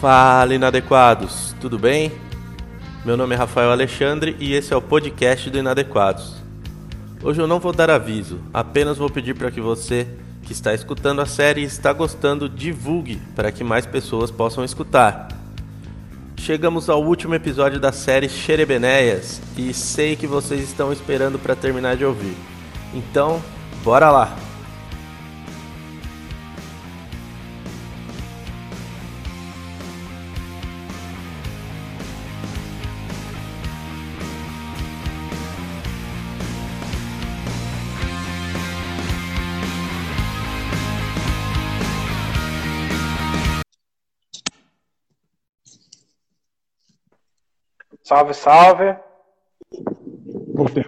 Fala, inadequados, tudo bem? Meu nome é Rafael Alexandre e esse é o podcast do Inadequados. Hoje eu não vou dar aviso, apenas vou pedir para que você que está escutando a série e está gostando, divulgue para que mais pessoas possam escutar. Chegamos ao último episódio da série Xerebenéias e sei que vocês estão esperando para terminar de ouvir. Então, bora lá! Salve, salve.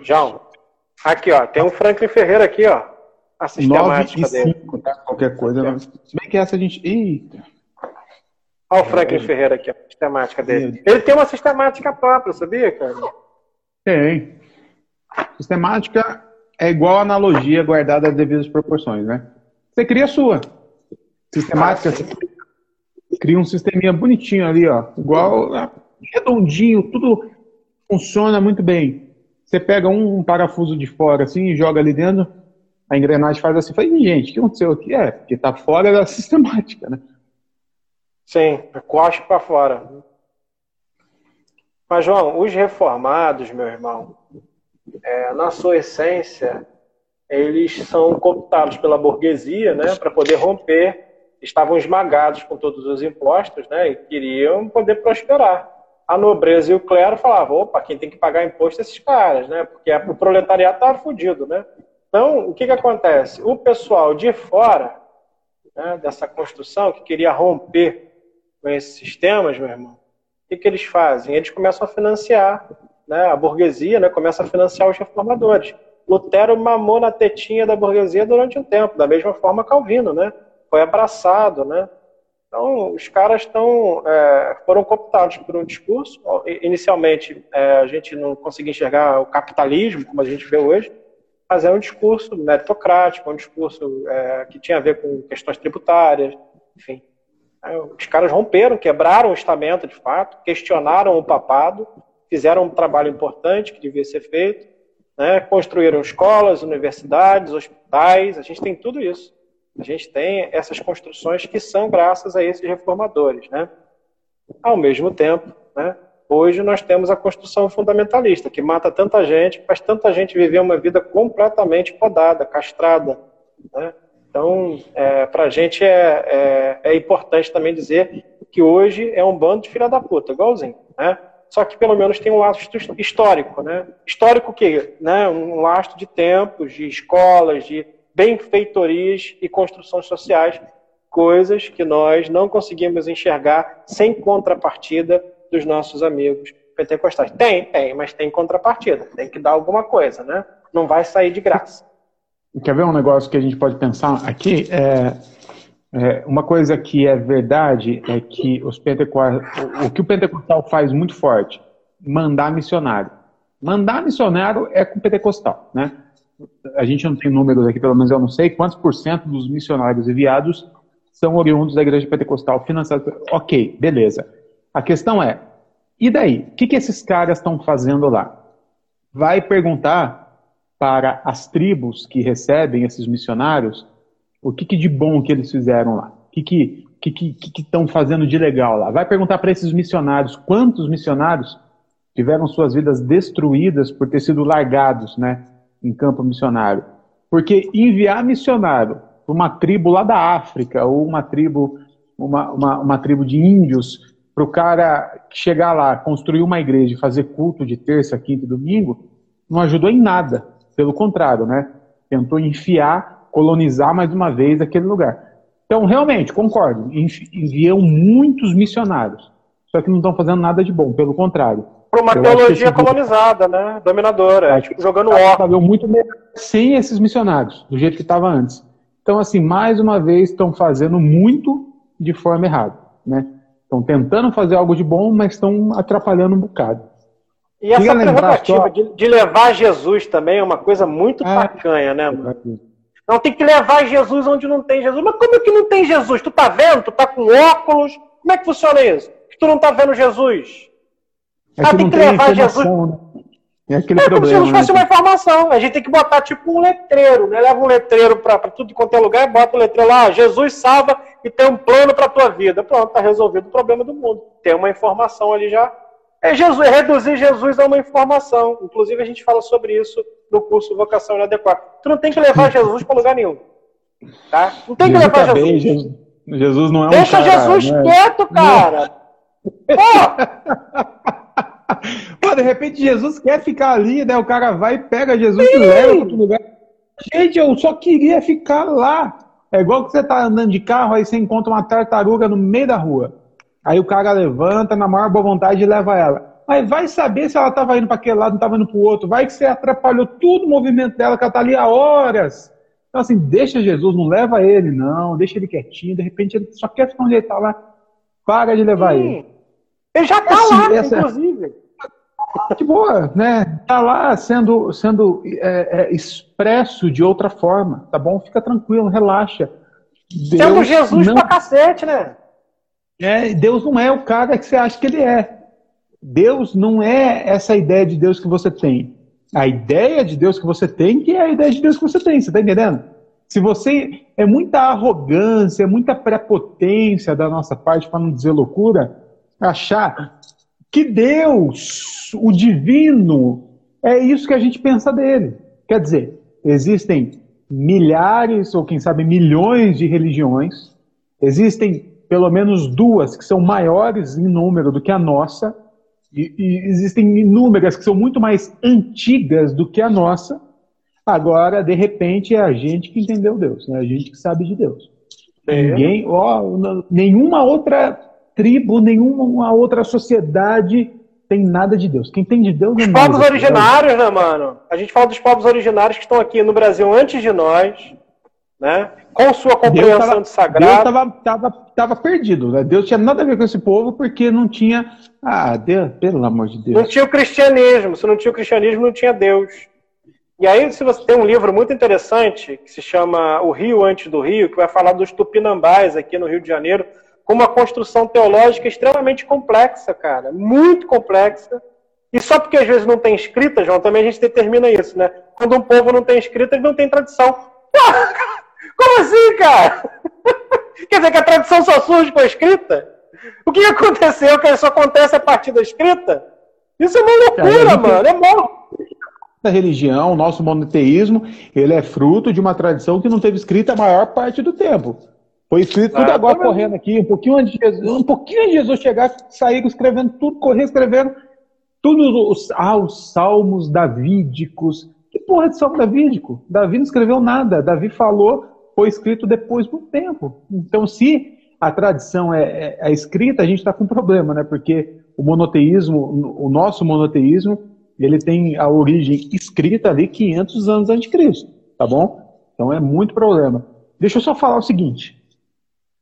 João, aqui ó, tem um Franklin Ferreira aqui ó. A sistemática 9 e dele. 5, tá? Qualquer coisa. Se bem que essa a gente. Eita. Olha o Franklin é. Ferreira aqui, a sistemática dele. Ele tem uma sistemática própria, sabia, cara? Tem. Sistemática é igual a analogia guardada às devidas proporções, né? Você cria a sua. Sistemática, você cria um sisteminha bonitinho ali, ó. Igual redondinho, tudo funciona muito bem. Você pega um, parafuso de fora assim e joga ali dentro, a engrenagem faz assim. Falei, gente, o que aconteceu aqui? É, porque tá fora da sistemática, né? Sim, coste para fora. Mas, João, os reformados, meu irmão, é, na sua essência, eles são cooptados pela burguesia, né, para poder romper, estavam esmagados com todos os impostos, né, e queriam poder prosperar a nobreza e o clero falavam, opa, quem tem que pagar imposto é esses caras, né? Porque o proletariado estava fudido, né? Então, o que, que acontece? O pessoal de fora né, dessa construção, que queria romper com esses sistemas, meu irmão, o que, que eles fazem? Eles começam a financiar, né, a burguesia né, começa a financiar os reformadores. Lutero mamou na tetinha da burguesia durante um tempo, da mesma forma Calvino, né? Foi abraçado, né? Então, os caras estão, é, foram cooptados por um discurso. Inicialmente, é, a gente não conseguia enxergar o capitalismo, como a gente vê hoje, mas é um discurso meritocrático, um discurso é, que tinha a ver com questões tributárias, enfim. Os caras romperam, quebraram o estamento de fato, questionaram o papado, fizeram um trabalho importante que devia ser feito, né? construíram escolas, universidades, hospitais, a gente tem tudo isso. A gente tem essas construções que são graças a esses reformadores, né? Ao mesmo tempo, né? Hoje nós temos a construção fundamentalista, que mata tanta gente, faz tanta gente viver uma vida completamente podada, castrada. Né? Então, é, para a gente é, é, é, importante também dizer que hoje é um bando de filha da puta, igualzinho. Né? Só que pelo menos tem um lastro histórico. Né? Histórico que? Né? Um lastro de tempos, de escolas, de benfeitorias e construções sociais, coisas que nós não conseguimos enxergar sem contrapartida dos nossos amigos pentecostais. Tem, tem, mas tem contrapartida. Tem que dar alguma coisa, né? Não vai sair de graça. Quer ver um negócio que a gente pode pensar aqui? É, é, uma coisa que é verdade é que os pentecostais, o que o pentecostal faz muito forte, mandar missionário. Mandar missionário é com pentecostal, né? A gente não tem números aqui, pelo menos eu não sei, quantos por cento dos missionários enviados são oriundos da igreja pentecostal financiados. Ok, beleza. A questão é, e daí? O que, que esses caras estão fazendo lá? Vai perguntar para as tribos que recebem esses missionários o que, que de bom que eles fizeram lá. O que que que que estão fazendo de legal lá? Vai perguntar para esses missionários quantos missionários tiveram suas vidas destruídas por ter sido largados, né? Em campo missionário. Porque enviar missionário para uma tribo lá da África, ou uma tribo, uma, uma, uma tribo de índios, para o cara chegar lá, construir uma igreja e fazer culto de terça, quinta e domingo, não ajudou em nada. Pelo contrário, né? Tentou enfiar, colonizar mais uma vez aquele lugar. Então, realmente, concordo, enviam muitos missionários, só que não estão fazendo nada de bom, pelo contrário para uma eu teologia colonizada, né? Dominadora, acho tipo, jogando óculos. muito sem esses missionários, do jeito que estava antes. Então, assim, mais uma vez estão fazendo muito de forma errada, né? Estão tentando fazer algo de bom, mas estão atrapalhando um bocado. E essa prerrogativa só... de, de, levar Jesus também é uma coisa muito é, tacanha, né, mano? Não, tem que levar Jesus onde não tem Jesus. Mas como é que não tem Jesus? Tu tá vendo? Tu tá com óculos, Como é que funciona isso? Que tu não tá vendo Jesus. É ah, tem que levar Jesus. Né? É aquele é problema. Como se Jesus fosse né? uma informação. A gente tem que botar tipo um letreiro, né? Leva um letreiro para tudo quanto é lugar, bota um letreiro lá, Jesus salva e tem um plano para tua vida. Pronto, tá resolvido o problema do mundo. Tem uma informação ali já. É Jesus, é reduzir Jesus a uma informação. Inclusive a gente fala sobre isso no curso Vocação Inadequada. Tu não tem que levar Jesus para lugar nenhum. Tá? Não tem que Jesus levar tá Jesus. Bem, Jesus. Jesus não é Deixa um cara, Jesus né? quieto, cara. Pô! Pô, de repente Jesus quer ficar ali, né? O cara vai e pega Jesus Sim. e leva para outro lugar. Gente, eu só queria ficar lá. É igual que você tá andando de carro, aí você encontra uma tartaruga no meio da rua. Aí o cara levanta, na maior boa vontade, e leva ela. Mas vai saber se ela estava indo para aquele lado, não estava indo para o outro. Vai que você atrapalhou todo o movimento dela, que ela está ali há horas. Então, assim, deixa Jesus, não leva ele, não. Deixa ele quietinho. De repente, ele só quer ficar onde ele está lá. Para de levar Sim. ele. Ele já está assim, lá, essa... inclusive. De boa, né? Está lá sendo, sendo é, é, expresso de outra forma, tá bom? Fica tranquilo, relaxa. Deus Sendo Jesus não... pra cacete, né? É, Deus não é o cara que você acha que ele é. Deus não é essa ideia de Deus que você tem. A ideia de Deus que você tem que é a ideia de Deus que você tem, você tá entendendo? Se você é muita arrogância, é muita prepotência da nossa parte, para não dizer loucura, achar que Deus, o divino, é isso que a gente pensa dele. Quer dizer, existem milhares ou quem sabe milhões de religiões, existem pelo menos duas que são maiores em número do que a nossa, e, e existem inúmeras que são muito mais antigas do que a nossa. Agora, de repente, é a gente que entendeu Deus, né? a gente que sabe de Deus. É. Ninguém, ó, nenhuma outra tribo, nenhuma outra sociedade tem nada de Deus. Quem tem de Deus é Os povos originários, né, mano? A gente fala dos povos originários que estão aqui no Brasil antes de nós, né? Com sua compreensão tava, de sagrado. Deus estava tava, tava perdido, né? Deus tinha nada a ver com esse povo porque não tinha. Ah, Deus, pelo amor de Deus. Não tinha o cristianismo. Se não tinha o cristianismo, não tinha Deus. E aí, se você tem um livro muito interessante que se chama O Rio Antes do Rio, que vai falar dos tupinambás aqui no Rio de Janeiro, com uma construção teológica extremamente complexa, cara, muito complexa. E só porque às vezes não tem escrita, João, também a gente determina isso, né? Quando um povo não tem escrita, ele não tem tradição. Como assim, cara? Quer dizer que a tradição só surge com a escrita? O que aconteceu que isso acontece a partir da escrita? Isso é uma loucura, mano. É bom. A religião, o nosso monoteísmo, ele é fruto de uma tradição que não teve escrita a maior parte do tempo. Foi escrito tudo ah, agora correndo aqui, um pouquinho antes de Jesus, um pouquinho antes de Jesus chegar, saíram escrevendo tudo, correndo escrevendo tudo os, ah, os salmos davídicos. Que porra de salmo davídico? Davi não escreveu nada. Davi falou, foi escrito depois do tempo. Então, se a tradição é, é, é escrita, a gente está com um problema, né? Porque o monoteísmo, o nosso monoteísmo, ele tem a origem escrita ali 500 anos antes de Cristo, tá bom? Então é muito problema. Deixa eu só falar o seguinte.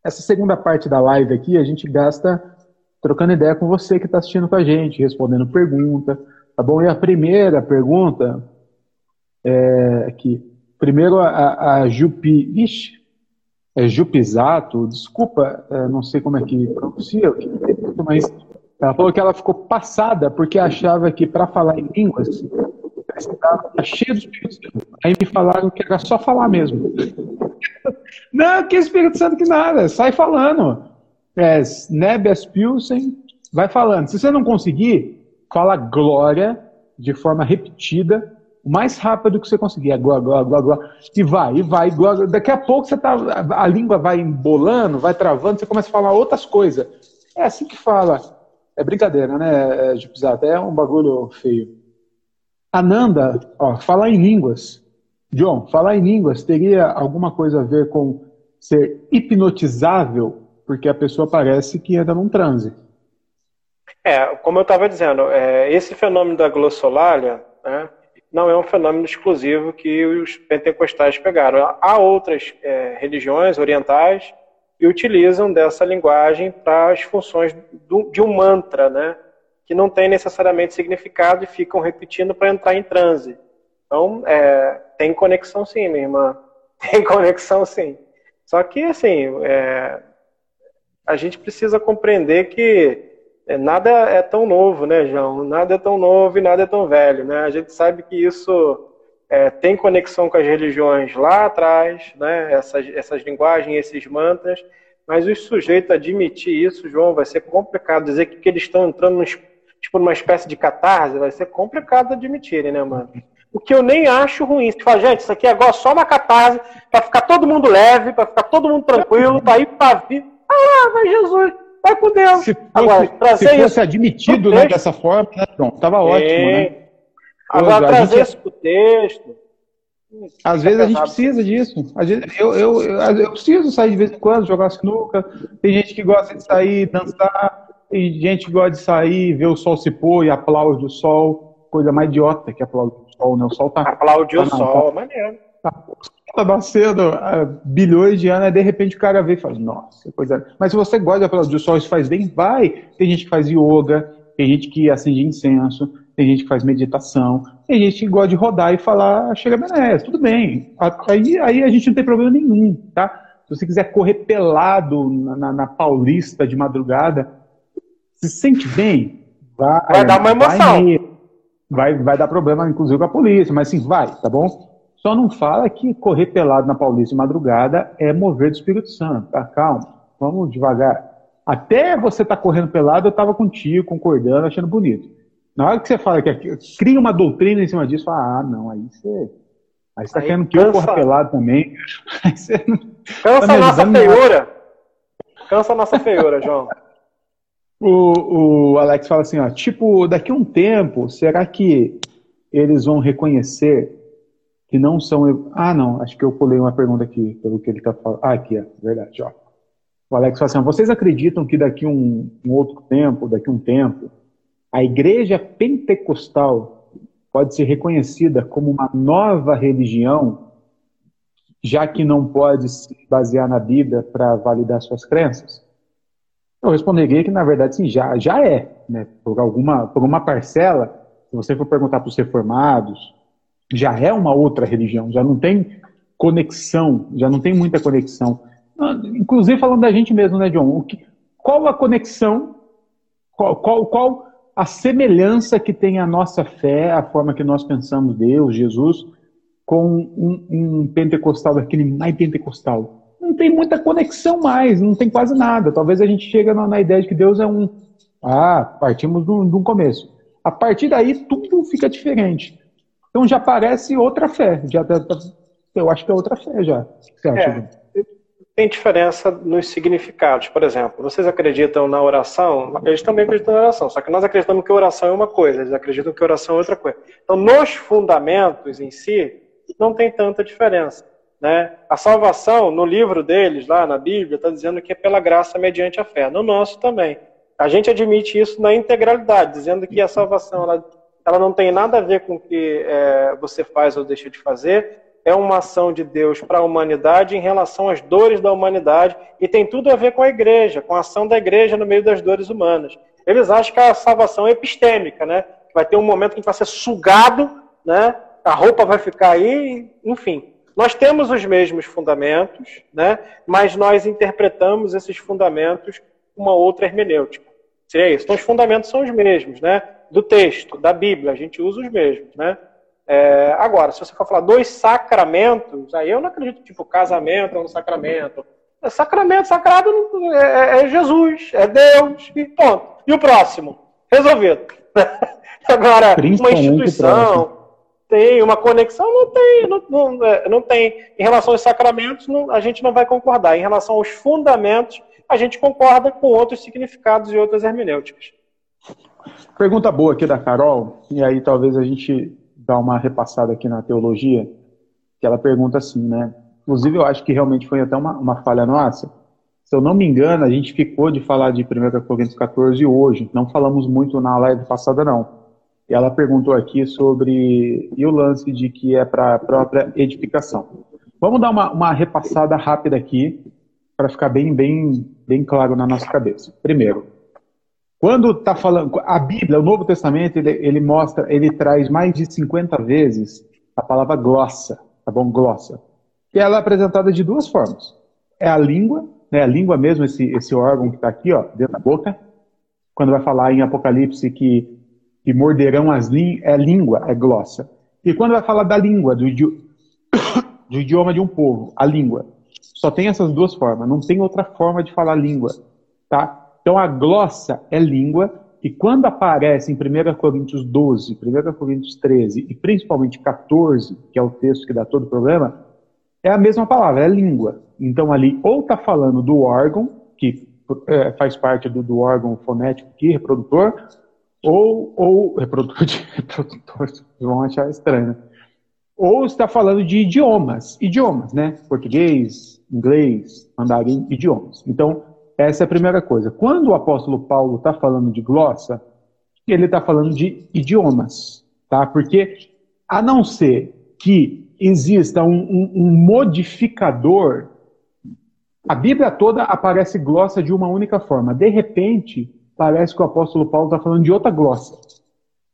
Essa segunda parte da live aqui a gente gasta trocando ideia com você que está assistindo com a gente, respondendo pergunta, tá bom? E a primeira pergunta é aqui. Primeiro a, a Jupi, vixe, é Jupizato, desculpa, é, não sei como é que pronuncia, mas ela falou que ela ficou passada porque achava que para falar em línguas estava cheio de Espírito Santo. Aí me falaram que era só falar mesmo. Não, que Espírito Santo que nada, sai falando. É, Nebias Pilsen, vai falando. Se você não conseguir, fala glória de forma repetida, o mais rápido que você conseguir. Glória, glória, glória, glória. E vai, e vai. Glória. Daqui a pouco você tá, a língua vai embolando, vai travando, você começa a falar outras coisas. É assim que fala. É brincadeira, né, Gipizato? É um bagulho feio. Ananda, ó, falar em línguas. John, falar em línguas teria alguma coisa a ver com ser hipnotizável, porque a pessoa parece que anda num transe. É, como eu estava dizendo, é, esse fenômeno da glossolalia né, não é um fenômeno exclusivo que os pentecostais pegaram. Há outras é, religiões orientais que utilizam dessa linguagem para as funções do, de um mantra, né, que não tem necessariamente significado e ficam repetindo para entrar em transe. Então, é, tem conexão sim, minha irmã. Tem conexão sim. Só que, assim, é, a gente precisa compreender que é, nada é tão novo, né, João? Nada é tão novo e nada é tão velho, né? A gente sabe que isso é, tem conexão com as religiões lá atrás, né? Essas, essas linguagens, esses mantras, mas os sujeitos admitir isso, João, vai ser complicado. Dizer que, que eles estão entrando num, tipo, numa espécie de catarse, vai ser complicado admitirem, né, mano? O que eu nem acho ruim. Você fala, gente, isso aqui é agora só uma catarse, para ficar todo mundo leve, para ficar todo mundo tranquilo, para ir para vida. Ah, vai Jesus! Vai com Deus. Se fosse, Agora, trazer se fosse isso admitido né, dessa forma, né, pronto, estava ótimo, né? Agora, trazer gente... isso para o texto. Às vezes a gente precisa disso. eu, eu, eu, eu, preciso sair de vez em quando, jogar sinuca. Tem gente que gosta de sair, dançar. Tem gente que gosta de sair, ver o sol se pôr e aplaude o sol. Coisa mais idiota que aplaude o sol, né? O sol tá. Aplaude tá, o sol, tá, maneiro. Tá, tá nascendo há bilhões de anos, e de repente o cara vê e fala, nossa, coisa. Mas se você gosta de aplaudir o sol, isso faz bem, vai. Tem gente que faz yoga, tem gente que acende incenso, tem gente que faz meditação, tem gente que gosta de rodar e falar, chega Benéz, tudo bem. Aí, aí a gente não tem problema nenhum, tá? Se você quiser correr pelado na, na, na Paulista de madrugada, se sente bem, vai, vai dar uma emoção. Vai, vai, dar problema, inclusive, com a polícia, mas sim, vai, tá bom? Só não fala que correr pelado na Paulista de madrugada é mover do Espírito Santo, tá? Calma, vamos devagar. Até você tá correndo pelado, eu estava contigo, concordando, achando bonito. Na hora que você fala que cria uma doutrina em cima disso, fala, ah, não, aí você. Aí você está querendo que eu corra pelado também. Aí você não, cansa tá a nossa feiura. Cansa a nossa feiura, João. O, o Alex fala assim, ó, tipo, daqui a um tempo, será que eles vão reconhecer que não são. Ah, não, acho que eu pulei uma pergunta aqui, pelo que ele está falando. Ah, aqui, é verdade, ó. O Alex fala assim: vocês acreditam que daqui um, um outro tempo, daqui um tempo, a igreja pentecostal pode ser reconhecida como uma nova religião, já que não pode se basear na Bíblia para validar suas crenças? Eu responderia que, na verdade, sim, já, já é. Né? Por, alguma, por uma parcela, se você for perguntar para os reformados, já é uma outra religião, já não tem conexão, já não tem muita conexão. Inclusive falando da gente mesmo, né, John? Que, qual a conexão, qual, qual, qual a semelhança que tem a nossa fé, a forma que nós pensamos Deus, Jesus, com um, um pentecostal daquele mais pentecostal? Não tem muita conexão mais, não tem quase nada. Talvez a gente chegue na, na ideia de que Deus é um. Ah, partimos de um começo. A partir daí, tudo fica diferente. Então já parece outra fé. Já, tá, tá, eu acho que é outra fé já. Você acha? É, tem diferença nos significados. Por exemplo, vocês acreditam na oração? Eles também acreditam na oração, só que nós acreditamos que oração é uma coisa, eles acreditam que oração é outra coisa. Então, nos fundamentos em si, não tem tanta diferença. Né? A salvação, no livro deles, lá na Bíblia, está dizendo que é pela graça mediante a fé. No nosso também. A gente admite isso na integralidade, dizendo que a salvação ela ela não tem nada a ver com o que é, você faz ou deixa de fazer, é uma ação de Deus para a humanidade em relação às dores da humanidade e tem tudo a ver com a igreja, com a ação da igreja no meio das dores humanas. Eles acham que a salvação é epistêmica, né? Vai ter um momento que a gente vai ser sugado, né? A roupa vai ficar aí, enfim. Nós temos os mesmos fundamentos, né? Mas nós interpretamos esses fundamentos com uma outra hermenêutica. Seria isso. Então os fundamentos são os mesmos, né? do texto, da Bíblia, a gente usa os mesmos, né? É, agora, se você for falar dos sacramentos, aí eu não acredito, tipo, casamento é um sacramento. É sacramento, sagrado é, é, é Jesus, é Deus, e ponto. E o próximo? Resolvido. Agora, uma instituição tem uma conexão, não tem, não, não, é, não, tem. Em relação aos sacramentos, não, a gente não vai concordar. Em relação aos fundamentos, a gente concorda com outros significados e outras hermenêuticas. Pergunta boa aqui da Carol, e aí talvez a gente dá uma repassada aqui na teologia, que ela pergunta assim, né? Inclusive eu acho que realmente foi até uma, uma falha nossa. Se eu não me engano, a gente ficou de falar de 1 Coríntios 14 hoje, não falamos muito na live passada não. Ela perguntou aqui sobre e o lance de que é para a própria edificação. Vamos dar uma, uma repassada rápida aqui, para ficar bem, bem, bem claro na nossa cabeça. Primeiro, quando está falando, a Bíblia, o Novo Testamento, ele, ele, mostra, ele traz mais de 50 vezes a palavra glossa, tá bom? Glossa. Que ela é apresentada de duas formas. É a língua né, a língua mesmo, esse, esse órgão que está aqui, ó, dentro da boca, quando vai falar em Apocalipse que, que morderão as línguas, é língua, é glossa. E quando vai falar da língua, do, do idioma de um povo, a língua, só tem essas duas formas, não tem outra forma de falar língua, tá? Então a glossa é língua, e quando aparece em 1 Coríntios 12, 1 Coríntios 13 e principalmente 14, que é o texto que dá todo o problema, é a mesma palavra, é língua. Então ali ou está falando do órgão, que é, faz parte do, do, órgão fonético aqui, reprodutor, ou, ou reprodutor vão achar estranho, ou está falando de idiomas, idiomas, né? Português, inglês, mandarim, idiomas. Então, essa é a primeira coisa. Quando o apóstolo Paulo está falando de glossa, ele está falando de idiomas, tá? Porque, a não ser que exista um, um, um modificador, a Bíblia toda aparece glossa de uma única forma. De repente, parece que o apóstolo Paulo está falando de outra glossa.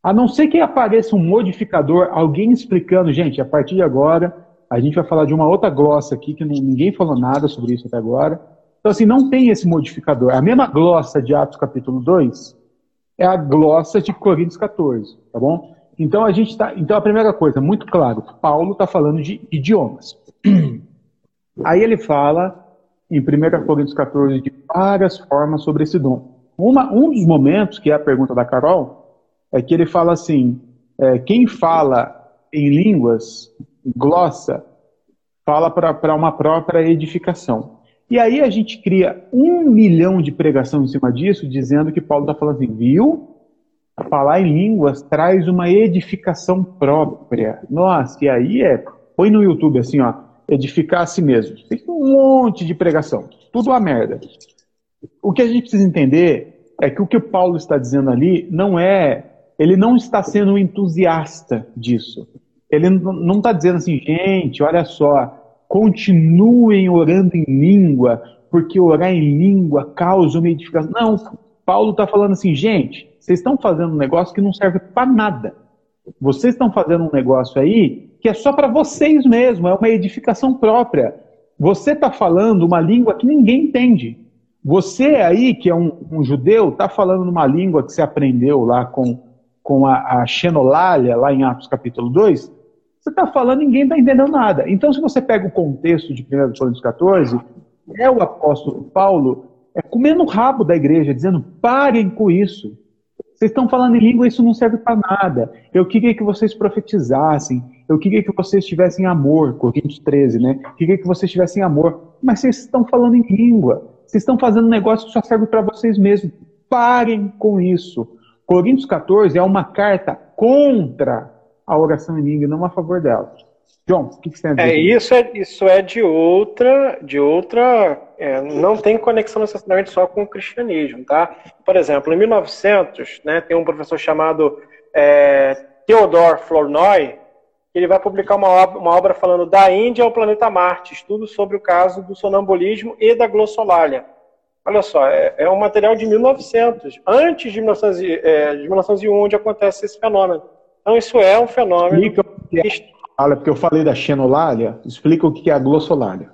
A não ser que apareça um modificador, alguém explicando, gente, a partir de agora, a gente vai falar de uma outra glossa aqui, que ninguém falou nada sobre isso até agora. Então, assim, não tem esse modificador. A mesma glossa de Atos capítulo 2 é a glossa de Coríntios 14, tá bom? Então, a gente tá, então, a primeira coisa, muito claro, Paulo está falando de idiomas. Aí ele fala, em 1 Coríntios 14, de várias formas sobre esse dom. Uma, um dos momentos, que é a pergunta da Carol, é que ele fala assim: é, quem fala em línguas, glossa, fala para uma própria edificação. E aí a gente cria um milhão de pregação em cima disso, dizendo que Paulo está falando assim, viu? Falar em línguas traz uma edificação própria. Nossa, e aí é. Põe no YouTube assim, ó, edificar a si mesmo. Tem um monte de pregação. Tudo uma merda. O que a gente precisa entender é que o que o Paulo está dizendo ali não é ele não está sendo um entusiasta disso. Ele não está dizendo assim, gente, olha só, continuem orando em língua, porque orar em língua causa uma edificação. Não, Paulo está falando assim, gente, vocês estão fazendo um negócio que não serve para nada. Vocês estão fazendo um negócio aí que é só para vocês mesmo, é uma edificação própria. Você está falando uma língua que ninguém entende. Você aí, que é um, um judeu, está falando numa língua que você aprendeu lá com com a, a xenolália, lá em Atos capítulo 2, você está falando ninguém está entendendo nada. Então, se você pega o contexto de 1 Coríntios 14, é o apóstolo Paulo é, comendo o rabo da igreja, dizendo: parem com isso. Vocês estão falando em língua, isso não serve para nada. Eu queria que vocês profetizassem. Eu queria que vocês tivessem amor. Coríntios 13, né? Eu queria que vocês tivessem amor. Mas vocês estão falando em língua. Vocês estão fazendo um negócio que só serve para vocês mesmos. Parem com isso. Coríntios 14 é uma carta contra a oração em língua, não a favor dela. John, o que, que você tem a dizer? É, isso, é, isso é de outra, de outra, é, não tem conexão necessariamente só com o cristianismo, tá? Por exemplo, em 1900, né, tem um professor chamado é, Theodore Flournoy, ele vai publicar uma obra, uma obra falando da Índia ao planeta Marte, estudo sobre o caso do sonambulismo e da glossolalia. Olha só, é, é um material de 1900, antes de, 1900, é, de 1901, onde acontece esse fenômeno. Então, isso é um fenômeno. Explica que é, olha, porque eu falei da xenolália, explica o que é a glossolalia.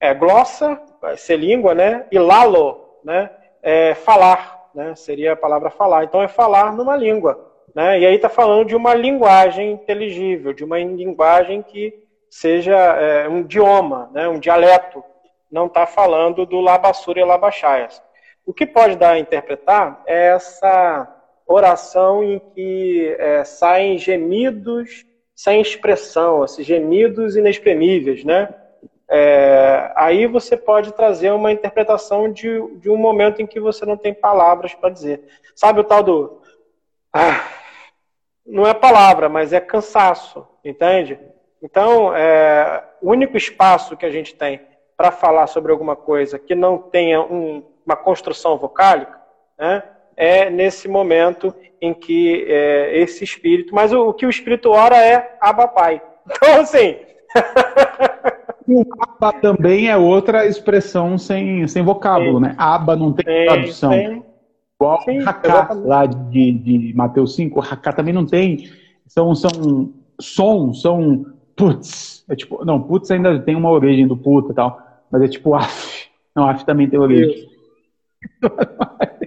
É, glossa, vai ser língua, né? E lalo, né? É falar, né? Seria a palavra falar. Então, é falar numa língua. Né? E aí está falando de uma linguagem inteligível, de uma linguagem que seja é, um idioma, né? um dialeto não está falando do Labassura e Labachaias. O que pode dar a interpretar é essa oração em que é, saem gemidos sem expressão, esses gemidos inexprimíveis, né? É, aí você pode trazer uma interpretação de, de um momento em que você não tem palavras para dizer. Sabe o tal do. Ah, não é palavra, mas é cansaço, entende? Então, é, o único espaço que a gente tem para falar sobre alguma coisa que não tenha um, uma construção vocálica, né, é nesse momento em que é, esse espírito, mas o, o, que o espírito ora é Abapai. Então, assim. o Aba também é outra expressão sem, sem vocábulo, sim. né? Aba não tem sim, tradução. Sim. Igual sim, Haká, lá de, de Mateus 5, Haká também não tem. São, são sons, são putz. É tipo, não, putz ainda tem uma origem do puta e tal. Mas é tipo, af, Não, AF também tem origem.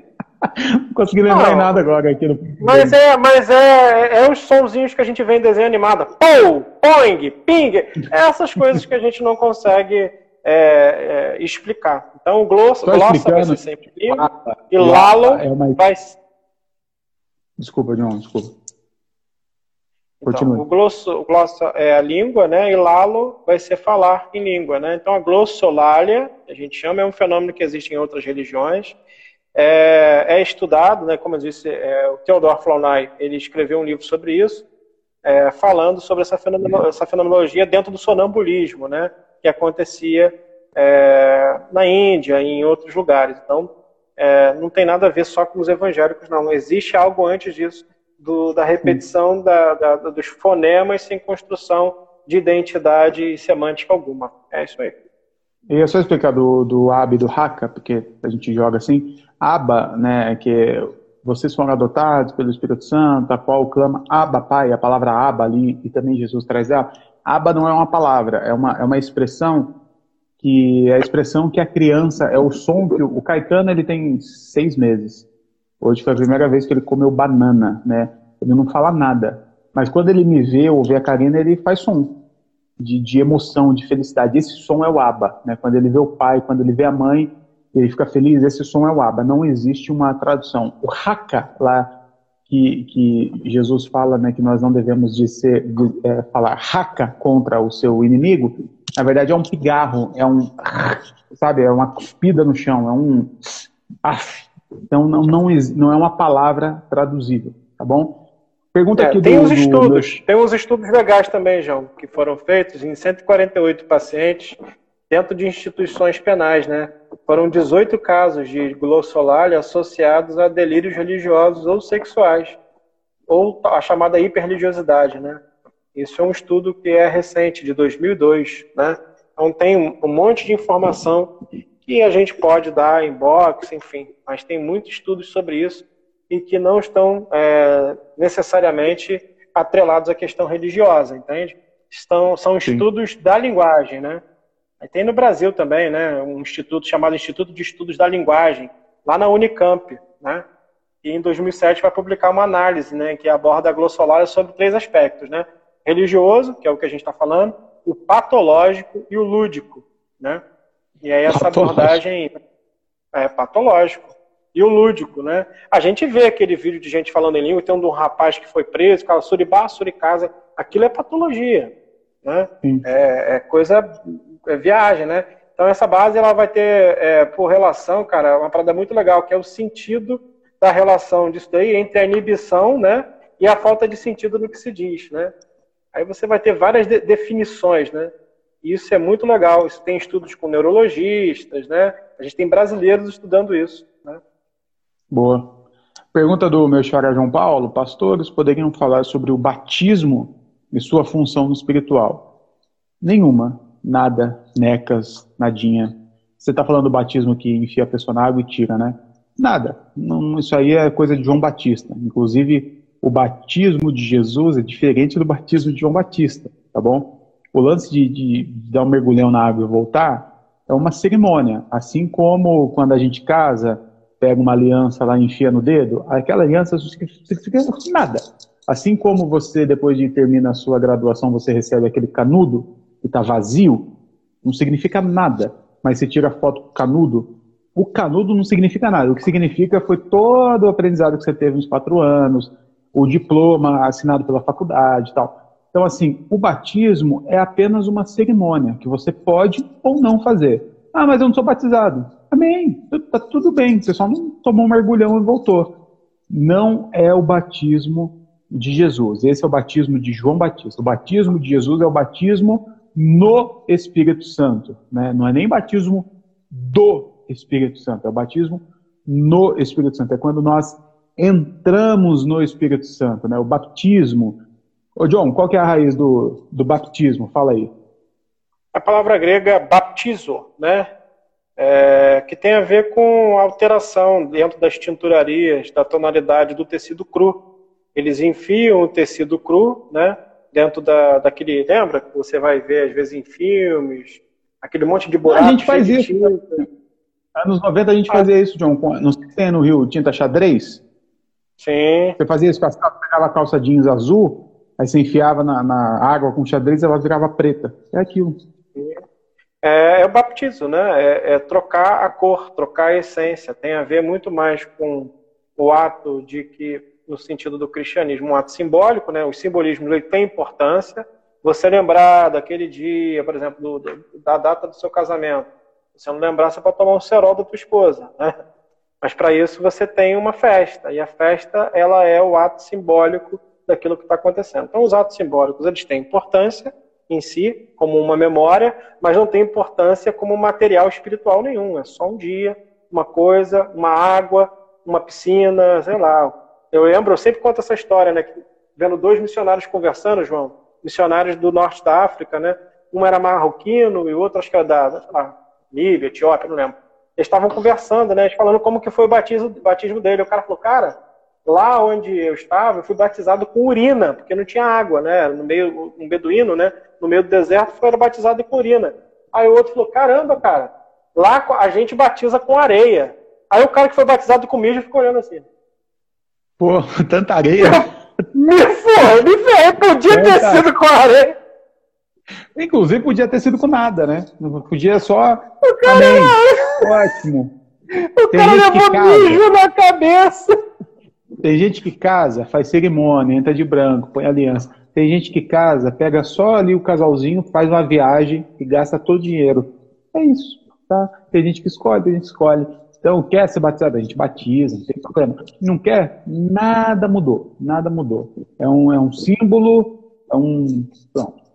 Não consegui lembrar não, nada agora aqui no... Mas é, mas é, é os sonzinhos que a gente vê em desenho animado. Pou, poing, ping. É essas coisas que a gente não consegue é, é, explicar. Então o glossa, glossa vai ser sempre. Ah, e lalo é uma... vai. Desculpa, John, desculpa. Então, o, glosso, o glossa é a língua, né? E lalo vai ser falar em língua, né? Então a glossolalia, a gente chama, é um fenômeno que existe em outras religiões é, é estudado, né, como eu disse, é, o Theodor Flaunay, ele escreveu um livro sobre isso, é, falando sobre essa, fenomeno, essa fenomenologia dentro do sonambulismo, né, que acontecia é, na Índia e em outros lugares. Então, é, não tem nada a ver só com os evangélicos, não. Existe algo antes disso, do, da repetição da, da, dos fonemas sem construção de identidade semântica alguma. É isso aí. E é só explicar do, do AB e do Haka, porque a gente joga assim. Aba, né, que vocês foram adotados pelo Espírito Santo, a qual clama Aba, Pai, a palavra Aba ali, e também Jesus traz ela. Aba não é uma palavra, é uma, é uma expressão que é a expressão que a criança, é o som que o, o Caetano ele tem seis meses. Hoje foi a primeira vez que ele comeu banana, né? Ele não fala nada, mas quando ele me vê ou vê a Karina, ele faz som de, de emoção, de felicidade. Esse som é o Aba, né? Quando ele vê o pai, quando ele vê a mãe, ele fica feliz, esse som é o Abba. Não existe uma tradução. O Haka, lá que, que Jesus fala né, que nós não devemos de ser, de, é, falar Haka contra o seu inimigo, na verdade é um pigarro, é um, sabe, é uma cuspida no chão, é um af. Então não, não, não é uma palavra traduzível, tá bom? Pergunta é, aqui tem do, uns estudos, do... tem uns estudos legais também, João, que foram feitos em 148 pacientes dentro de instituições penais, né? Foram 18 casos de glossolalia associados a delírios religiosos ou sexuais, ou a chamada hiperreligiosidade, né? Isso é um estudo que é recente, de 2002, né? Então tem um monte de informação que a gente pode dar em box, enfim, mas tem muitos estudos sobre isso e que não estão é, necessariamente atrelados à questão religiosa, entende? Estão, são estudos Sim. da linguagem, né? Tem no Brasil também, né, um instituto chamado Instituto de Estudos da Linguagem, lá na Unicamp, né? E em 2007 vai publicar uma análise, né, que aborda a glossolalia sobre três aspectos, né? Religioso, que é o que a gente está falando, o patológico e o lúdico, né? E aí essa patológico. abordagem é patológico e o lúdico, né? A gente vê aquele vídeo de gente falando em língua, tem um de um rapaz que foi preso, fala suribá, suricasa, aquilo é patologia, né? É, é, coisa viagem, né? Então essa base ela vai ter é, por relação, cara, uma parada muito legal, que é o sentido da relação disso daí entre a inibição, né, e a falta de sentido no que se diz, né? Aí você vai ter várias de definições, né? E isso é muito legal. Isso tem estudos com neurologistas, né? A gente tem brasileiros estudando isso, né? Boa. Pergunta do meu xará João Paulo: Pastores poderiam falar sobre o batismo e sua função espiritual? Nenhuma nada, necas, nadinha. Você está falando do batismo que enfia a pessoa na água e tira, né? Nada. Não, isso aí é coisa de João Batista. Inclusive, o batismo de Jesus é diferente do batismo de João Batista, tá bom? O lance de, de, de dar um mergulhão na água e voltar é uma cerimônia. Assim como quando a gente casa, pega uma aliança lá e enfia no dedo, aquela aliança significa nada. Assim como você, depois de terminar a sua graduação, você recebe aquele canudo, está vazio, não significa nada. Mas você tira a foto com canudo, o canudo não significa nada. O que significa foi todo o aprendizado que você teve nos quatro anos, o diploma assinado pela faculdade e tal. Então, assim, o batismo é apenas uma cerimônia que você pode ou não fazer. Ah, mas eu não sou batizado. Amém. Tá tudo bem. Você só não tomou um mergulhão e voltou. Não é o batismo de Jesus. Esse é o batismo de João Batista. O batismo de Jesus é o batismo no Espírito Santo. Né? Não é nem batismo do Espírito Santo, é o batismo no Espírito Santo. É quando nós entramos no Espírito Santo, né? o batismo. Ô John, qual que é a raiz do, do batismo? Fala aí. A palavra grega baptizo, né? É, que tem a ver com alteração dentro das tinturarias, da tonalidade do tecido cru. Eles enfiam o tecido cru, né? Dentro da, daquele. Lembra que você vai ver, às vezes, em filmes, aquele monte de buracos. A gente faz isso. Anos 90 a gente fazia isso, John. Não sei se tem no Rio tinta xadrez. Sim. Você fazia isso, pegava a calça jeans azul, aí você enfiava na, na água com xadrez ela virava preta. É aquilo. É, é o baptismo, né? É, é, trocar a cor, trocar a essência. Tem a ver muito mais com o ato de que, no sentido do cristianismo, um ato simbólico, né? Os simbolismos ele tem importância. Você lembrar daquele dia, por exemplo, do, da data do seu casamento. Você não lembrar, você pode tomar um cerol da tua esposa, né? Mas para isso você tem uma festa, e a festa ela é o ato simbólico daquilo que está acontecendo. Então os atos simbólicos eles têm importância em si, como uma memória, mas não tem importância como material espiritual nenhum. É só um dia, uma coisa, uma água, uma piscina, sei lá. Eu lembro, eu sempre conto essa história, né? Vendo dois missionários conversando, João, missionários do norte da África, né? Um era marroquino e o outro acho que era da, sei lá, Líbia, Etiópia, não lembro. Eles estavam conversando, né? Eles falando como que foi o batismo, batismo dele. O cara falou, cara, lá onde eu estava, eu fui batizado com urina, porque não tinha água, né? No meio, um beduíno, né? No meio do deserto, foi batizado com urina. Aí o outro falou, caramba, cara, lá a gente batiza com areia. Aí o cara que foi batizado com mijo ficou olhando assim. Pô, tanta areia. me foi, me foi, podia ter sido com areia. Inclusive podia ter sido com nada, né? Podia só. O cara Amém. Ótimo. O Tem cara levou mijo na cabeça. Tem gente que casa, faz cerimônia, entra de branco, põe aliança. Tem gente que casa, pega só ali o casalzinho, faz uma viagem e gasta todo o dinheiro. É isso, tá? Tem gente que escolhe, tem gente que escolhe. Então, quer ser batizado? A gente batiza, não tem problema. Não quer? Nada mudou. Nada mudou. É um, é um símbolo, é um. Pronto.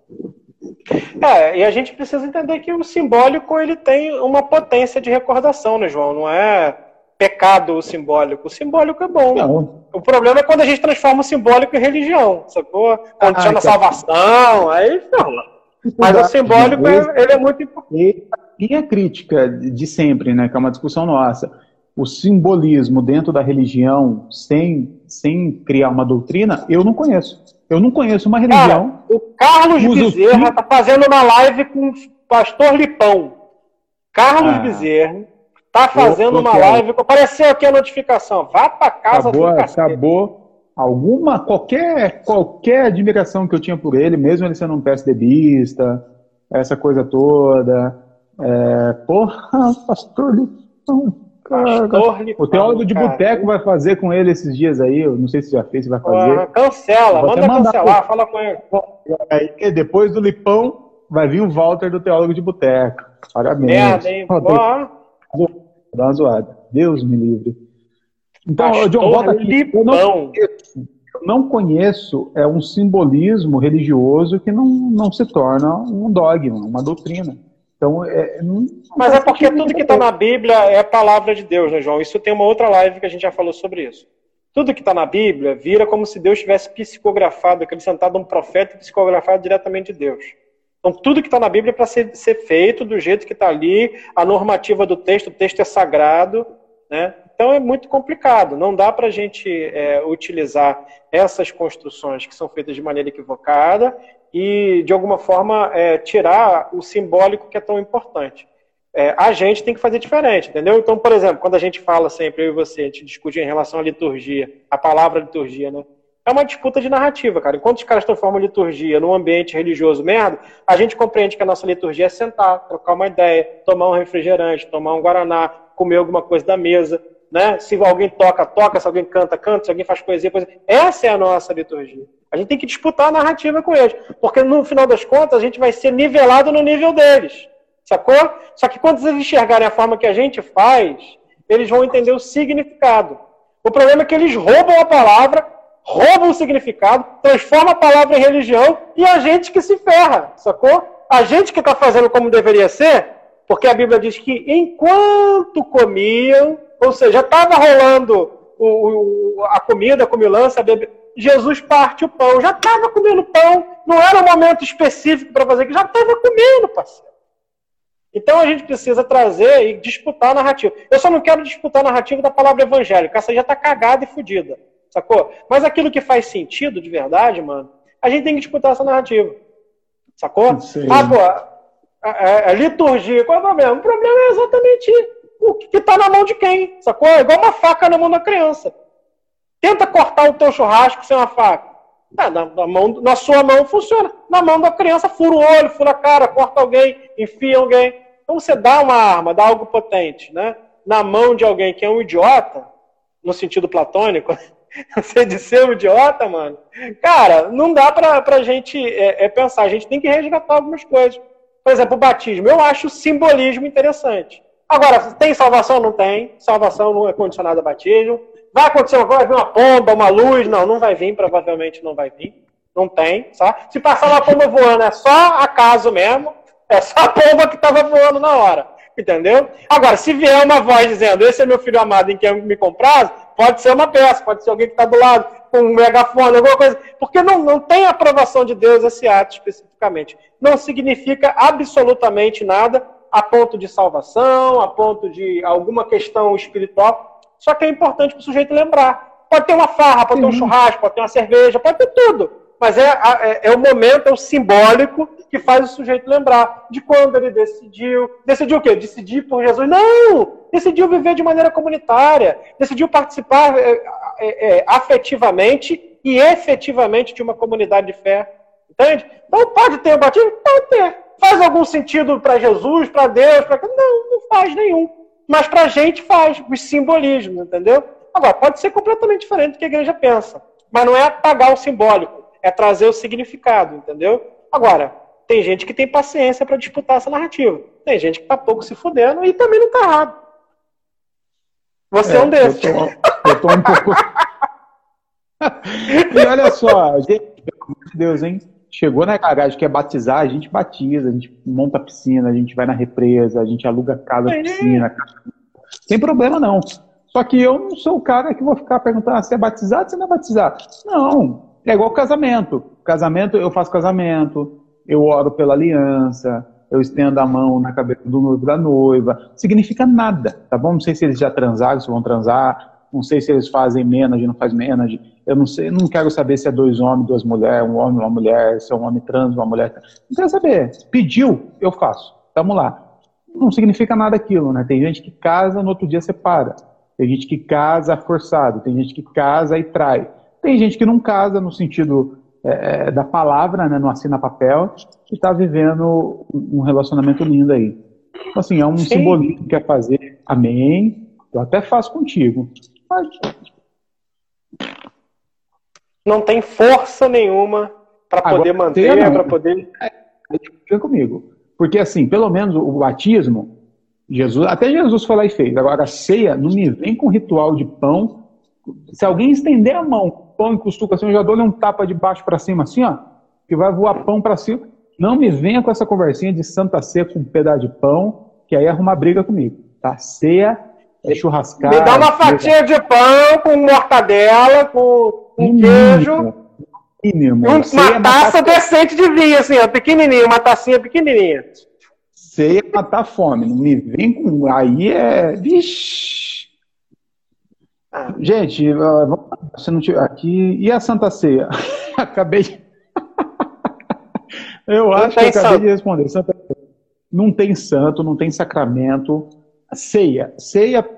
É, e a gente precisa entender que o simbólico ele tem uma potência de recordação, né, João? Não é pecado o simbólico. O simbólico é bom. Não. O problema é quando a gente transforma o simbólico em religião, sacou? Quando ah, chama então... salvação, aí fala. Mas o simbólico é, ele é muito importante. E a crítica de sempre, né, que é uma discussão nossa, o simbolismo dentro da religião sem, sem criar uma doutrina, eu não conheço. Eu não conheço uma religião. Cara, o Carlos Bezerra está fazendo uma live com o pastor Lipão. Carlos ah, Bezerra está fazendo uma live. Apareceu aqui a notificação. Vá para casa acabou, do Acabou. Alguma, qualquer, qualquer admiração que eu tinha por ele, mesmo ele sendo um PSDBista, essa coisa toda. É, porra, pastor Lipão. Pastor o teólogo de boteco vai fazer com ele esses dias aí. Eu não sei se já fez, se vai fazer. Ah, cancela, manda cancelar, fala com ele. Aí, depois do Lipão, vai vir o Walter do teólogo de boteco. Parabéns. Merda, hein? Dá uma zoada. Deus me livre. Então, Pastor John, volta aqui. Eu não, conheço, eu não conheço é um simbolismo religioso que não, não se torna um dogma, uma doutrina. Então, é, não, Mas é porque tudo que está na Bíblia é a palavra de Deus, né, João? Isso tem uma outra live que a gente já falou sobre isso. Tudo que está na Bíblia vira como se Deus tivesse psicografado, acrescentado um profeta e psicografado diretamente de Deus. Então, tudo que está na Bíblia é para ser, ser, feito do jeito que está ali, a normativa do texto, o texto é sagrado, né? Então é muito complicado. Não dá para a gente é, utilizar essas construções que são feitas de maneira equivocada e, de alguma forma, é, tirar o simbólico que é tão importante. É, a gente tem que fazer diferente, entendeu? Então, por exemplo, quando a gente fala sempre, eu e você, a gente discute em relação à liturgia, a palavra liturgia, né? É uma disputa de narrativa, cara. Enquanto os caras transformam liturgia num ambiente religioso merda, a gente compreende que a nossa liturgia é sentar, trocar uma ideia, tomar um refrigerante, tomar um guaraná, comer alguma coisa da mesa, né? Se alguém toca, toca, se alguém canta, canta, se alguém faz poesia, poesia. Essa é a nossa liturgia. A gente tem que disputar a narrativa com eles. Porque no final das contas, a gente vai ser nivelado no nível deles. Sacou? Só que quando eles enxergarem a forma que a gente faz, eles vão entender o significado. O problema é que eles roubam a palavra, roubam o significado, transformam a palavra em religião e a gente que se ferra, sacou? A gente que está fazendo como deveria ser, porque a Bíblia diz que enquanto comiam, ou seja, estava rolando o, o, a comida, a comilança, a bebida, Jesus parte o pão. Já estava comendo pão, não era um momento específico para fazer, que já estava comendo, parceiro. Então a gente precisa trazer e disputar a narrativa. Eu só não quero disputar a narrativa da palavra evangélica, essa já está cagada e fodida, sacou? Mas aquilo que faz sentido de verdade, mano, a gente tem que disputar essa narrativa, sacou? Sim. Pô, a, a, a, liturgia, qual é o problema? O problema é exatamente o que está na mão de quem, sacou? É igual uma faca na mão da criança. Tenta cortar o teu churrasco sem uma faca. É, na, na, mão, na sua mão funciona. Na mão da criança, fura o olho, fura a cara, corta alguém, enfia alguém. Então você dá uma arma, dá algo potente, né? Na mão de alguém que é um idiota, no sentido platônico, você de ser um idiota, mano. Cara, não dá pra, pra gente é, é pensar. A gente tem que resgatar algumas coisas. Por exemplo, o batismo. Eu acho o simbolismo interessante. Agora, tem salvação? Não tem. Salvação não é condicionada a batismo. Vai acontecer vai vir uma pomba, uma luz? Não, não vai vir, provavelmente não vai vir. Não tem, sabe? Se passar uma pomba voando, é só acaso mesmo. É só a pomba que estava voando na hora. Entendeu? Agora, se vier uma voz dizendo, esse é meu filho amado em quem me comprar, pode ser uma peça, pode ser alguém que está do lado com um megafone, alguma coisa. Porque não, não tem aprovação de Deus esse ato especificamente. Não significa absolutamente nada a ponto de salvação, a ponto de alguma questão espiritual. Só que é importante para o sujeito lembrar. Pode ter uma farra, pode ter um churrasco, pode ter uma cerveja, pode ter tudo. Mas é, é, é, o momento, é o simbólico que faz o sujeito lembrar de quando ele decidiu. Decidiu o quê? Decidir por Jesus? Não! Decidiu viver de maneira comunitária. Decidiu participar é, é, é afetivamente e efetivamente de uma comunidade de fé. Entende? Então pode ter o batismo? Pode ter. Faz algum sentido para Jesus, para Deus? Pra... Não, não faz nenhum. Mas para a gente faz, os simbolismos, entendeu? Agora, pode ser completamente diferente do que a igreja pensa. Mas não é apagar o simbólico é trazer o significado, entendeu? Agora, tem gente que tem paciência para disputar essa narrativa. Tem gente que tá pouco se fudendo e também não tá errado. Você é, é um desses. Eu tô, eu tô um pouco. e olha só, gente, de Deus, hein? Chegou na garagem que é batizar, a gente batiza, a gente monta a piscina, a gente vai na represa, a gente aluga casa, é. piscina. Sem problema não. Só que eu não sou o cara que vou ficar perguntando ah, se é batizado, se não é batizado. Não, é igual casamento. Casamento, eu faço casamento, eu oro pela aliança, eu estendo a mão na cabeça do noivo da noiva. Significa nada, tá bom? Não sei se eles já transaram, se vão transar, não sei se eles fazem menos, não faz menos. Eu não sei, não quero saber se é dois homens, duas mulheres, um homem, uma mulher, se é um homem trans, uma mulher. Não quero saber. Pediu, eu faço. Tamo lá. Não significa nada aquilo, né? Tem gente que casa, no outro dia separa. Tem gente que casa forçado, tem gente que casa e trai. Tem gente que não casa no sentido é, é da palavra, né, não assina papel, e está vivendo um relacionamento lindo aí. Então, assim, é um Sim. simbolismo que quer fazer. Amém. Eu até faço contigo. Não tem força nenhuma para poder manter, para poder. É, comigo. Porque, assim, pelo menos o batismo, Jesus, até Jesus foi lá e fez. Agora, a ceia não me vem com ritual de pão. Se alguém estender a mão pão e custuca assim, eu já dou-lhe um tapa de baixo para cima, assim, ó, que vai voar pão para cima. Não me venha com essa conversinha de Santa Ceia com um pedaço de pão, que aí arruma briga comigo, tá? Ceia é churrascada. Me dá uma fatia de pão com mortadela, com um queijo. Mínimo. Um, uma é taça decente de vinho, assim, ó, pequenininha, uma tacinha pequenininha. Ceia é matar fome. Não me vem com. Aí é. Vixe. Gente, você não tiver aqui. E a Santa Ceia? acabei. eu acho que eu acabei santo. de responder. Santa... Não tem santo, não tem sacramento. Ceia. Ceia,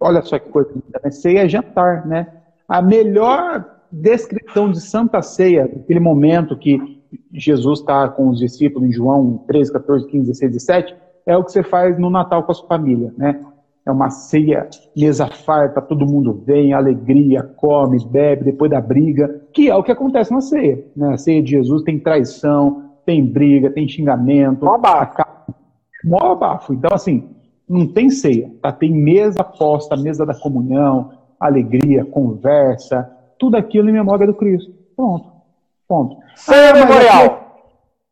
olha só que coisa. Né? Ceia é jantar, né? A melhor descrição de Santa Ceia, aquele momento que Jesus está com os discípulos em João 13, 14, 15, 16, 17, é o que você faz no Natal com a sua família, né? é uma ceia, mesa farta, todo mundo vem, alegria, come, bebe, depois da briga, que é o que acontece na ceia. Né? A ceia de Jesus tem traição, tem briga, tem xingamento. Mó abafo. Mó abafo. Então, assim, não tem ceia, tá? Tem mesa posta, mesa da comunhão, alegria, conversa, tudo aquilo em memória do Cristo. Pronto. Ponto. Ceia ah, memorial.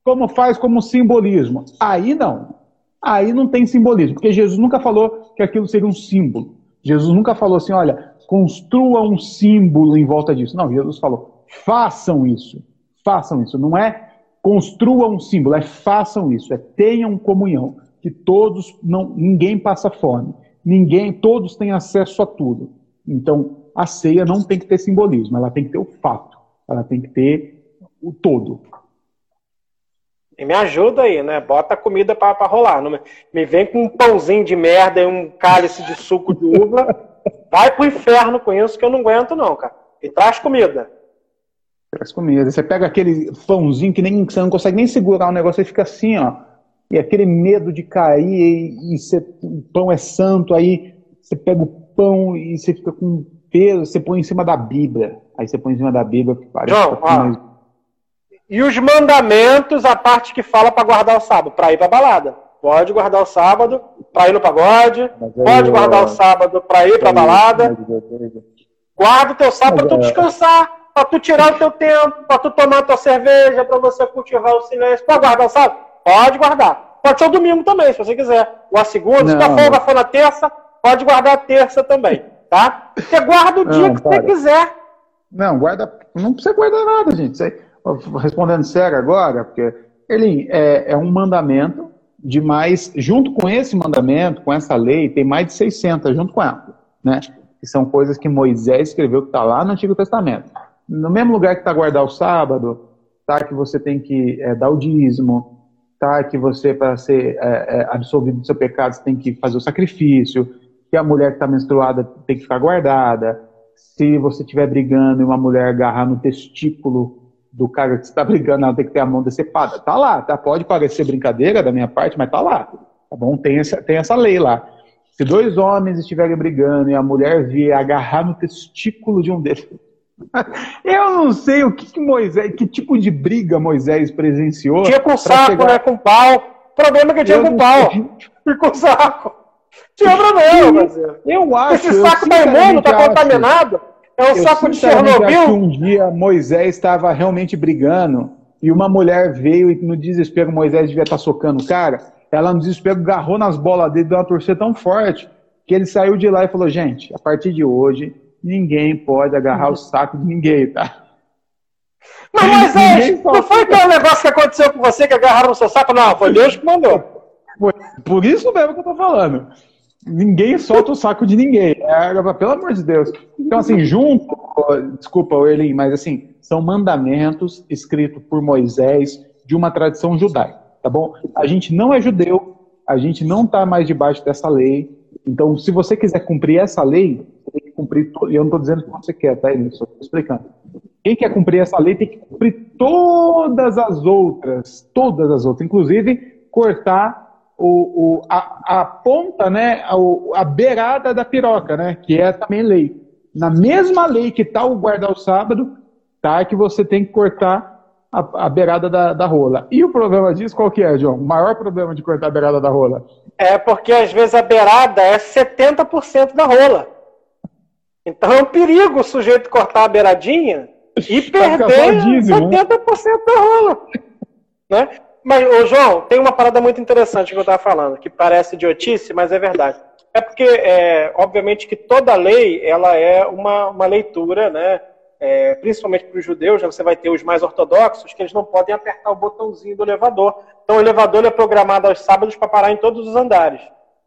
como faz como simbolismo? Aí não. Aí não tem simbolismo, porque Jesus nunca falou que aquilo seria um símbolo. Jesus nunca falou assim, olha, construa um símbolo em volta disso. Não, Jesus falou, façam isso. Façam isso. Não é construa um símbolo, é façam isso, é tenham comunhão, que todos não, ninguém passa fome, ninguém, todos têm acesso a tudo. Então, a ceia não tem que ter simbolismo, ela tem que ter o fato, ela tem que ter o todo. E me ajuda aí, né? Bota a comida para rolar. Não me, me vem com um pãozinho de merda e um cálice de suco de uva. Vai pro inferno com isso que eu não aguento, não, cara. E traz comida. Traz comida. Você pega aquele pãozinho que nem você não consegue nem segurar o negócio, e fica assim, ó. E aquele medo de cair, e, você, o pão é santo, aí você pega o pão e você fica com peso, você põe em cima da Bíblia. Aí você põe em cima da Bíblia, que parece João, ó, e os mandamentos, a parte que fala para guardar o sábado, para ir para balada. Pode guardar o sábado para ir no pagode, pode guardar o sábado para ir para balada. Guarda o teu sábado para tu descansar, para tu tirar o teu tempo, para tu tomar a tua cerveja, para você cultivar o silêncio. Pode guardar o sábado? Pode guardar. Pode ser o domingo também, se você quiser. Ou a segunda, se tua folga for na terça, pode guardar a terça também, tá? Você guarda o dia que para. você quiser. Não, guarda. Não precisa guardar nada, gente. Você respondendo sério agora, porque ele é, é, um mandamento de mais, junto com esse mandamento, com essa lei, tem mais de 600 junto com ela, né? Que são coisas que Moisés escreveu que está lá no Antigo Testamento. No mesmo lugar que está guardar o sábado, tá que você tem que é, dar o dízimo, tá que você para ser é, é, absolvido do seu pecado você tem que fazer o sacrifício, que a mulher que está menstruada tem que ficar guardada. Se você estiver brigando e uma mulher agarrar no testículo do cara que está brigando, ela tem que ter a mão decepada. Tá lá, tá? Pode parecer brincadeira da minha parte, mas tá lá. Tá bom? Tem essa, tem essa lei lá. Se dois homens estiverem brigando e a mulher vier agarrar no testículo de um deles. Eu não sei o que, que, Moisés, que tipo de briga Moisés presenciou. Tinha com saco, chegar... né? Com pau. O problema é que tinha com pau. E com saco. Tinha problema. Eu acho. Esse saco tá imundo, tá contaminado. É o saco de Chernobyl? que um dia Moisés estava realmente brigando e uma mulher veio e no desespero Moisés devia estar socando o cara. Ela no desespero agarrou nas bolas dele, deu uma torcida tão forte que ele saiu de lá e falou: gente, a partir de hoje ninguém pode agarrar o saco de ninguém, tá? Mas Moisés, não foi aquele negócio que aconteceu com você que agarraram o seu saco? Não, foi Deus que mandou. Por isso mesmo que eu tô falando ninguém solta o saco de ninguém. É, pelo amor de Deus. Então, assim, junto, desculpa, Erlin, mas assim, são mandamentos escritos por Moisés de uma tradição judaica, tá bom? A gente não é judeu, a gente não está mais debaixo dessa lei. Então, se você quiser cumprir essa lei, você tem que cumprir. E eu não estou dizendo que você quer, tá? Só estou explicando. Quem quer cumprir essa lei tem que cumprir todas as outras, todas as outras, inclusive cortar o, o, a, a, ponta, né, a, a, beirada da piroca, né, que é também lei. Na mesma lei que está o guardar o sábado, tá, que você tem que cortar a, a beirada da, da, rola. E o problema disso qual que é, João? O maior problema de cortar a beirada da rola? É porque às vezes a beirada é 70% da rola. Então é um perigo o sujeito cortar a beiradinha e perder dízimo, 70% né? da rola. Né? Mas, ô João, tem uma parada muito interessante que eu estava falando, que parece idiotice, mas é verdade. É porque, é, obviamente, que toda lei ela é uma, uma leitura, né? É, principalmente para os judeus, né, você vai ter os mais ortodoxos, que eles não podem apertar o botãozinho do elevador. Então, o elevador é programado aos sábados para parar em todos os andares,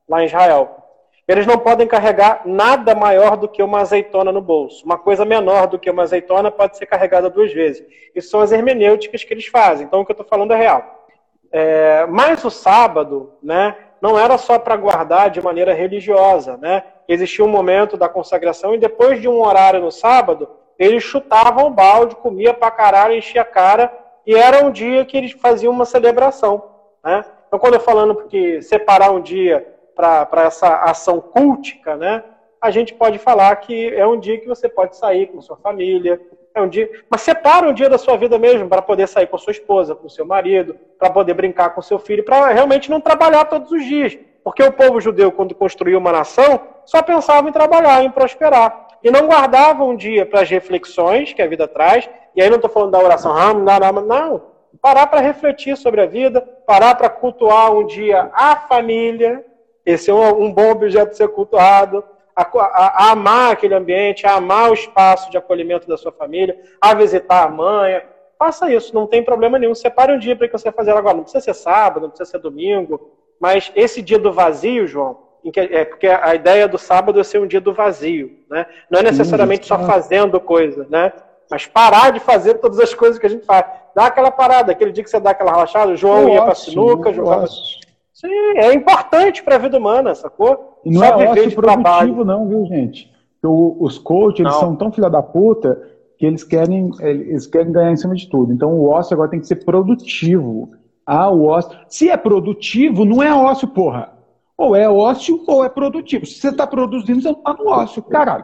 lá em Israel. Eles não podem carregar nada maior do que uma azeitona no bolso. Uma coisa menor do que uma azeitona pode ser carregada duas vezes. Isso são as hermenêuticas que eles fazem. Então, o que eu estou falando é real. É, mas o sábado, né, não era só para guardar de maneira religiosa, né? Existia um momento da consagração e depois de um horário no sábado, eles chutavam o balde, comia pra caralho, enchia a cara e era um dia que eles faziam uma celebração, né? Então, quando eu falando que separar um dia para essa ação cultica, né? A gente pode falar que é um dia que você pode sair com sua família, é um dia, mas separa um dia da sua vida mesmo para poder sair com sua esposa, com seu marido, para poder brincar com seu filho, para realmente não trabalhar todos os dias. Porque o povo judeu, quando construiu uma nação, só pensava em trabalhar, em prosperar. E não guardava um dia para as reflexões que a vida traz. E aí não estou falando da oração, ah, não, não, não. Parar para refletir sobre a vida, parar para cultuar um dia a família. Esse é um, um bom objeto de ser cultuado a, a, a, amar aquele ambiente, a amar o espaço de acolhimento da sua família, a visitar a mãe. Faça isso, não tem problema nenhum. Separe um dia para que você fazer agora. Não precisa ser sábado, não precisa ser domingo, mas esse dia do vazio, João, que, é porque a ideia do sábado é ser um dia do vazio, né? Não é necessariamente só fazendo coisa, né? Mas parar de fazer todas as coisas que a gente faz. Dá aquela parada, aquele dia que você dá aquela relaxada, o João Eu ia pra ócio, sinuca, jogava. Sim, é importante pra vida humana, sacou? E não Só é viver de trabalho. produtivo, não, viu, gente? O- os coaches, eles são tão filha da puta que eles querem, eles querem ganhar em cima de tudo. Então o ócio agora tem que ser produtivo. Ah, o ócio. Se é produtivo, não é ócio, porra. Ou é ócio ou é produtivo. Se você tá produzindo, você não tá no ócio, caralho.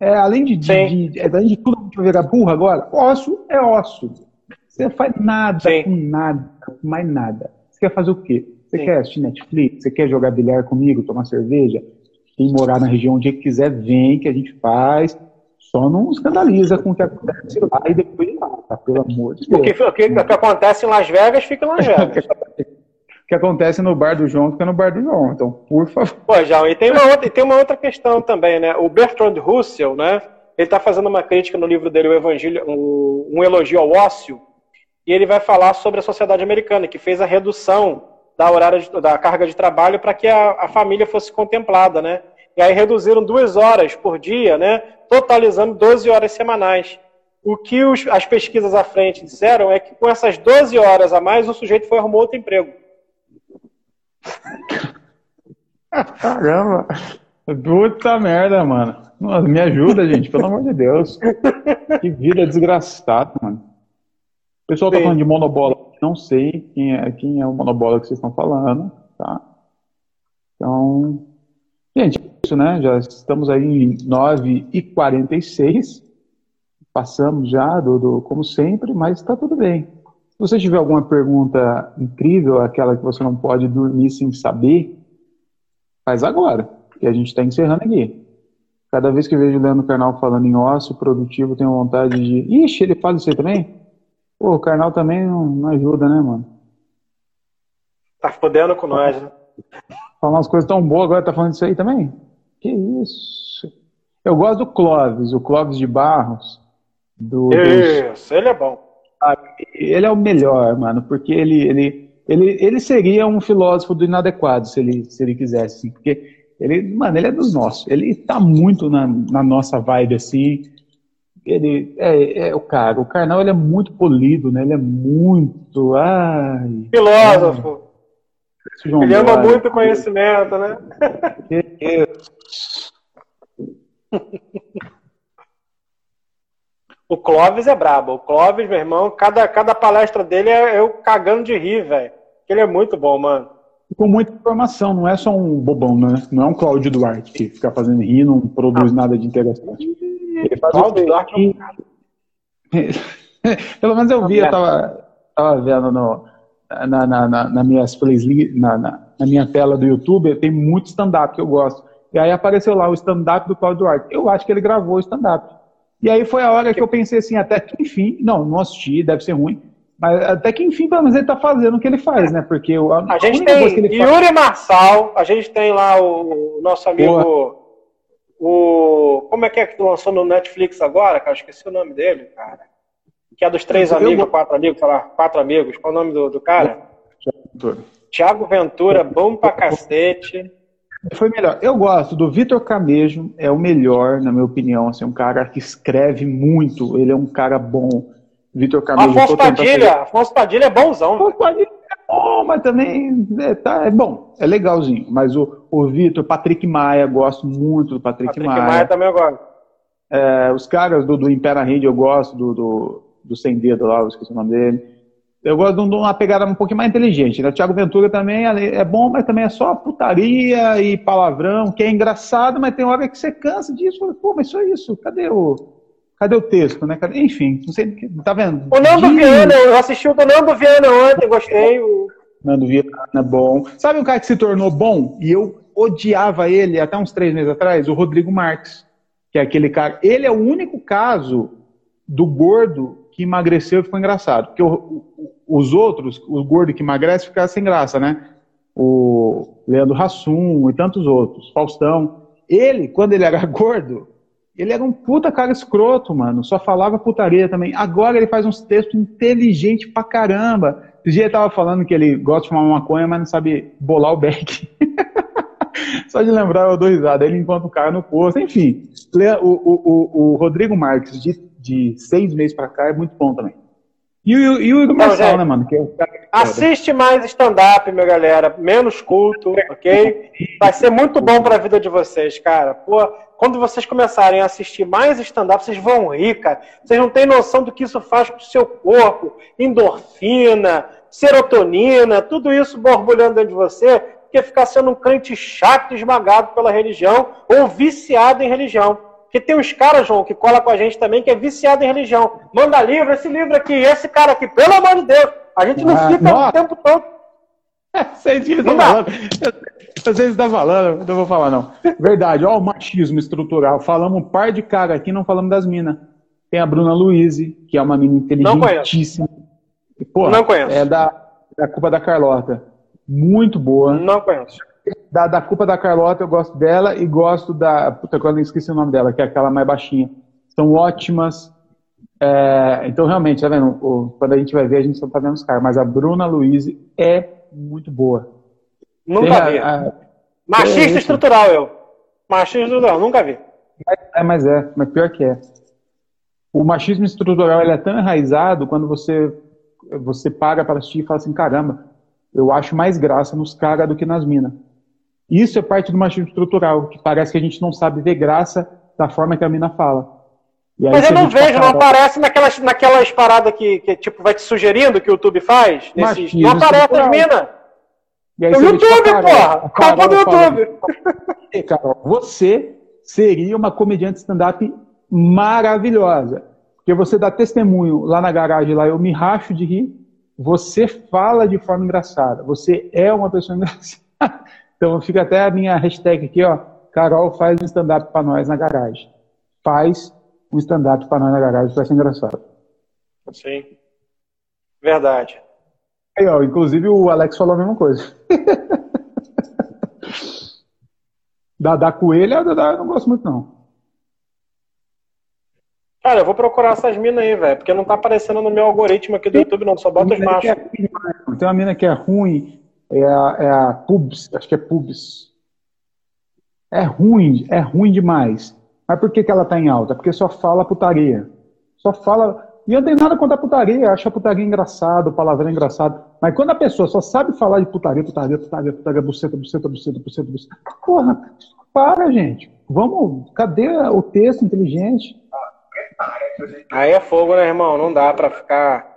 É, além de, de, de- é, além de tudo que a gente vai virar burra agora, ócio é ócio. Você faz nada Sim. com nada, com mais nada. Você quer fazer o quê? Você Sim. quer assistir Netflix? Você quer jogar bilhar comigo, tomar cerveja? Quem morar na região onde quiser, vem, que a gente faz. Só não escandaliza com o que acontece lá e depois mata, pelo amor de Deus. O que, o, que, o que acontece em Las Vegas fica em Las Vegas. Que acontece no bar do João fica no bar do João. Então, por favor. Pô, João, e tem uma outra, tem uma outra questão também, né? O Bertrand Russell, né? Ele está fazendo uma crítica no livro dele, o Evangelho, um, elogio ao ócio, e ele vai falar sobre a sociedade americana, que fez a redução da horária de- da carga de trabalho para que a, a família fosse contemplada, né? E aí reduziram duas horas por dia, né? Totalizando 12 horas semanais. O que os- as pesquisas à frente disseram é que com essas 12 horas a mais, o sujeito foi arrumar outro emprego. Caramba! Puta merda, mano. Nossa, me ajuda, gente, pelo amor de Deus. Que vida desgraçada, mano. O pessoal tá Sim. falando de monobola. Não sei quem é, quem é o monobola que vocês estão falando, tá? Então, gente, é isso, né? Já estamos aí em 9h46. Passamos já, do, do- como sempre, mas tá tudo bem. Se você tiver alguma pergunta incrível, aquela que você não pode dormir sem saber, faz agora, que a gente está encerrando aqui. Cada vez que eu vejo o Leandro Carnal falando em ócio produtivo, tenho vontade de. Ixi, ele faz isso aí também? Pô, o Carnal também não, não ajuda, né, mano? Tá fodendo com nós, né? Falar umas coisas tão boas, agora tá falando isso aí também? Que isso? Eu gosto do Clóvis, o Clóvis de Barros. Do, dos- Isso, ele é bom. Ele é o melhor, mano, porque ele, ele, ele, ele seria um filósofo do inadequado, se ele, se ele quisesse, assim, porque ele, mano, ele é dos nossos, ele tá muito na, na nossa vibe, assim, ele é, é o cara, o Carnal, ele é muito polido, né, ele é muito, ai... Filósofo. João Ele ama Dória, muito conhecimento, né? que isso. O Clóvis é brabo. O Clóvis, meu irmão, cada, cada palestra dele é eu cagando de rir, velho. Ele é muito bom, mano. com muita informação, não é só um bobão, né? Não é um Cláudio Duarte que fica fazendo rir, não produz nada de interessante. Ele faz Cláudio o Duarte é um cara. Pelo menos eu vi, eu tava, tava vendo no, na, na, na, na, minhas playlist, na, na, na minha tela do YouTube, tem muito stand-up que eu gosto. E aí apareceu lá o stand-up do Cláudio Duarte. Eu acho que ele gravou o stand-up. E aí foi a hora que eu pensei assim, até que enfim, não, não assisti, deve ser ruim. Mas até que enfim, pelo menos ele tá fazendo o que ele faz, né? Porque o- A gente coisa que tem ele faz- Yuri Marçal, a gente tem lá o, o nosso amigo. O. Como é que é que tu lançou no Netflix agora, cara? Esqueci o nome dele, cara. Que é dos três Eu- amigos, quatro amigos, sei lá, quatro amigos. Qual é o nome do, do cara? Tiago Ventura, bom pra cacete. Foi melhor. Eu gosto do Vitor Camejo, é o melhor, na minha opinião. Assim, um cara que escreve muito, ele é um cara bom. Vitor Camejo. Afonso Padilha, Afonso Padilha é bonzão. Afonso Padilha é bom, mas também é, tá, é bom, é legalzinho. Mas o, o Vitor, Patrick Maia, gosto muito do Patrick, Patrick Maia. Maia também eu gosto. É, os caras do, do Impera Rede eu gosto, do, do, do Sem Dedo lá, eu esqueci o nome dele. Eu gosto de um- uma pegada um pouquinho mais inteligente. Né? O Thiago Ventura também é é bom, mas também é só putaria e palavrão, que é engraçado, mas tem hora que você cansa disso. Fala, Pô, mas só isso, cadê o, cadê o texto? Né? Cadê- Enfim, não sei, tá vendo? O Nando De- Viana, eu assisti o do Nando Viana ontem, gostei. O- Nando Viana é bom. Sabe um cara que se tornou bom? E eu odiava ele até uns três meses atrás? O Rodrigo Marques. Que é aquele cara. Ele é o único caso do gordo que emagreceu e ficou engraçado. Porque o- o- os outros, o gordo que emagrece, fica sem graça, né? O Leandro Hassum e tantos outros. Faustão. Ele, quando ele era gordo, ele era um puta cara escroto, mano. Só falava putaria também. Agora ele faz uns textos inteligentes pra caramba. Esse dia ele tava falando que ele gosta de fumar maconha, mas não sabe bolar o beck. Só de lembrar eu dou risada. Ele encontra o cara no posto. Enfim, o, o, o, o Rodrigo Marques, de de seis meses para cá é muito bom também. E, o, e o Igor Marçal, né, mano? Que é Assiste mais stand-up, minha galera. Menos culto, ok? Vai ser muito bom para a vida de vocês, cara. Pô, quando vocês começarem a assistir mais stand-up, vocês vão rir, cara. Vocês não têm noção do que isso faz pro seu corpo. Endorfina, serotonina, tudo isso borbulhando dentro de você, porque ficar sendo um crente chato, esmagado pela religião ou viciado em religião. Porque tem uns caras, João, que cola com a gente também, que é viciado em religião. Manda livro, esse livro aqui, esse cara aqui, pelo amor de Deus. A gente não ah, fica nossa. o tempo todo. Vocês estão falando. Vocês estão falando, não vou falar, não. Verdade, ó, o machismo estrutural. Falamos um par de cara aqui, não falamos das minas. Tem a Bruna Luiz, que é uma menina inteligentíssima. Não conheço. Porra, não conheço. É da, da culpa da Carlota. Muito boa. Não conheço. Da, da culpa da Carlota, eu gosto dela e gosto da. Puta, eu esqueci o nome dela, que é aquela mais baixinha. São ótimas. É, então, realmente, tá vendo? O, quando a gente vai ver, a gente só tá vendo os caras. Mas a Bruna Luiz é muito boa. Nunca vi. A, a, Machista é estrutural, eu. Machista estrutural, nunca vi. É, mas é, mas pior que é. O machismo estrutural ele é tão enraizado quando você você paga para assistir e fala assim, caramba, eu acho mais graça nos caras do que nas minas. Isso é parte do machismo estrutural, que parece que a gente não sabe ver graça da forma que a mina fala. Mas eu não vejo, não aparece naquelas, naquelas paradas que, que tipo vai te sugerindo que o YouTube faz. Nesses, não aparece as minas. No YouTube, porra! Culpa do YouTube! Carol, você seria uma comediante stand-up maravilhosa. Porque você dá testemunho lá na garagem, lá eu me racho de rir. Você fala de forma engraçada. Você é uma pessoa engraçada. Então fica até a minha hashtag aqui, ó. Carol faz um stand-up para nós na garagem. Faz um stand-up para nós na garagem, vai ser engraçado. Sim. Verdade. Aí, ó, inclusive o Alex falou a mesma coisa. da, da coelha, da, da, eu não gosto muito, não. Cara, eu vou procurar essas minas aí, velho, porque não tá aparecendo no meu algoritmo aqui do YouTube, não, só bota os machos. É, tem uma mina que é ruim, é a, é a Pubs, acho que é Pubs. É ruim, é ruim demais. Mas por que, que ela tá em alta? Porque só fala putaria. Só fala. E eu não tenho nada contra a putaria, acho a putaria engraçado, palavrão engraçado. Mas quando a pessoa só sabe falar de putaria, putaria, putaria, putaria, buceta, buceta, buceta, buceta, buceta. Porra, para, gente. Vamos, cadê o texto inteligente? Aí é fogo, né, irmão? Não dá pra ficar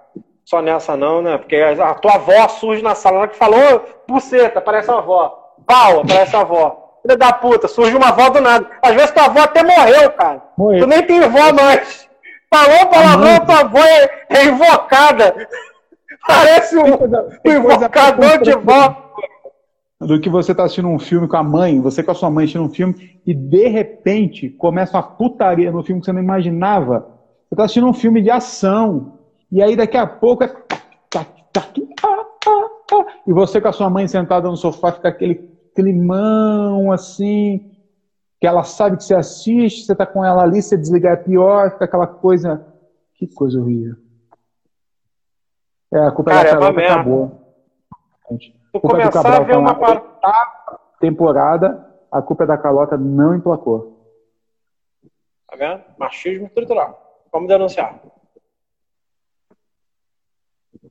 só nessa não, né? Porque a tua avó surge na sala que falou, buceta, parece a avó. Pau, parece a avó. Filha da puta, surge uma avó do nada. Às vezes tua avó até morreu, cara. Morreu. Tu nem tem avó mais. Falou palavrão, tua avó é, é invocada. Parece um, um invocador de vó. Do que você tá assistindo um filme com a mãe, você com a sua mãe assistindo um filme, e de repente começa uma putaria no filme que você não imaginava. Você tá assistindo um filme de ação, e aí daqui a pouco é. E você com a sua mãe sentada no sofá fica aquele climão assim, que ela sabe que você assiste, você tá com ela ali, você desligar é pior, fica aquela coisa. Que coisa horrível. É, a culpa Cara, da Carol é acabou. Tu começar a ver uma temporada, a culpa é da Calota não emplacou. Tá vendo? Machismo estrutural. Vamos denunciar.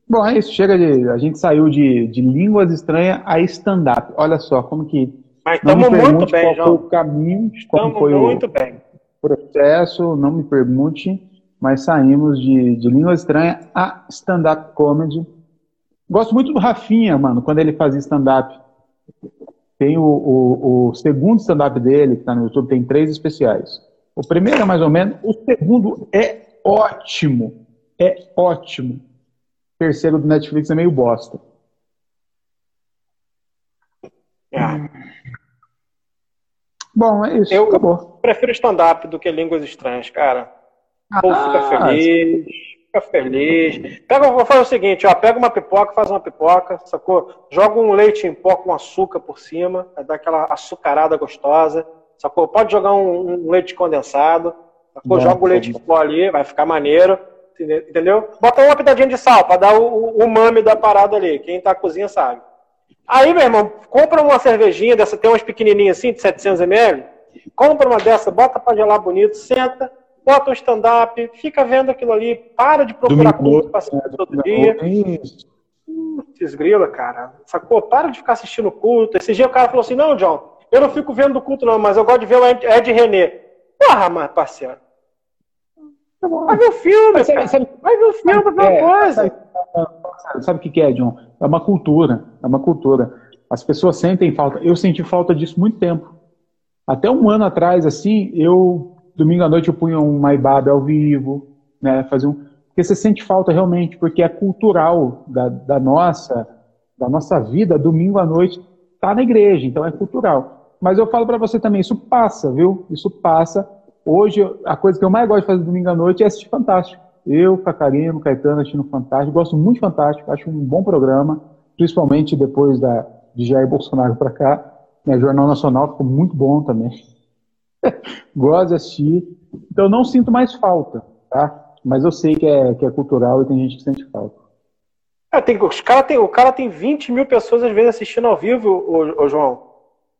Bom, é isso. Chega de. A gente saiu de, de línguas estranhas a stand-up. Olha só como que. Mas estamos muito bem, qual João. Foi o caminho, como foi muito o bem. processo, não me pergunte, mas saímos de, de línguas estranhas a stand-up comedy. Gosto muito do Rafinha, mano, quando ele fazia stand-up. Tem o, o, o segundo stand-up dele, que está no YouTube, tem três especiais. O primeiro é mais ou menos, o segundo é ótimo. É ótimo terceiro do Netflix é meio bosta. É. Bom, é isso. Eu acabou. prefiro stand-up do que línguas estranhas, cara. O povo fica ah, feliz, fica feliz. Pega, vou fazer o seguinte, ó, pega uma pipoca, faz uma pipoca, sacou? Joga um leite em pó com açúcar por cima, vai dar aquela açucarada gostosa, sacou? Pode jogar um, um leite condensado, sacou? Joga o leite em pó ali, vai ficar maneiro entendeu? Bota uma pitadinha de sal para dar o, mame da parada ali. Quem tá na cozinha sabe. Aí, meu irmão, compra uma cervejinha dessa, tem umas pequenininhas assim, de 700 ml. Compra uma dessa, bota para gelar bonito, senta, bota um stand-up, fica vendo aquilo ali, para de procurar culto pra assistir é, todo dia. Putz, grila, cara. Sacou? Para de ficar assistindo culto. Esse dia o cara falou assim: não, John, eu não fico vendo do culto, não, mas eu gosto de ver o Ed René. Porra, mas, parceiro. Tá vai ver o filme, sabe, sabe, vai ver o filme, vai ver uma é, coisa. Sabe o que, que é, John? É uma cultura. É uma cultura. As pessoas sentem falta. Eu senti falta disso muito tempo. Até um ano atrás, assim, eu, domingo à noite, eu punha um Maibab ao vivo, né? Fazer um. Porque você sente falta realmente, porque é cultural da, da nossa da nossa vida, domingo à noite, tá na igreja, então é cultural. Mas eu falo para você também, isso passa, viu? Isso passa. Hoje, a coisa que eu mais gosto de fazer domingo à noite é assistir Fantástico. Eu, Cacarino, Caetano assistindo Fantástico. Gosto muito de Fantástico, acho um bom programa, principalmente depois da, de Jair Bolsonaro para cá. Né, Jornal Nacional ficou muito bom também. Gosto de assistir. Então não sinto mais falta, tá? Mas eu sei que é, que é cultural e tem gente que sente falta. É, tem, os cara tem, o cara tem 20 mil pessoas às vezes assistindo ao vivo, o, o João.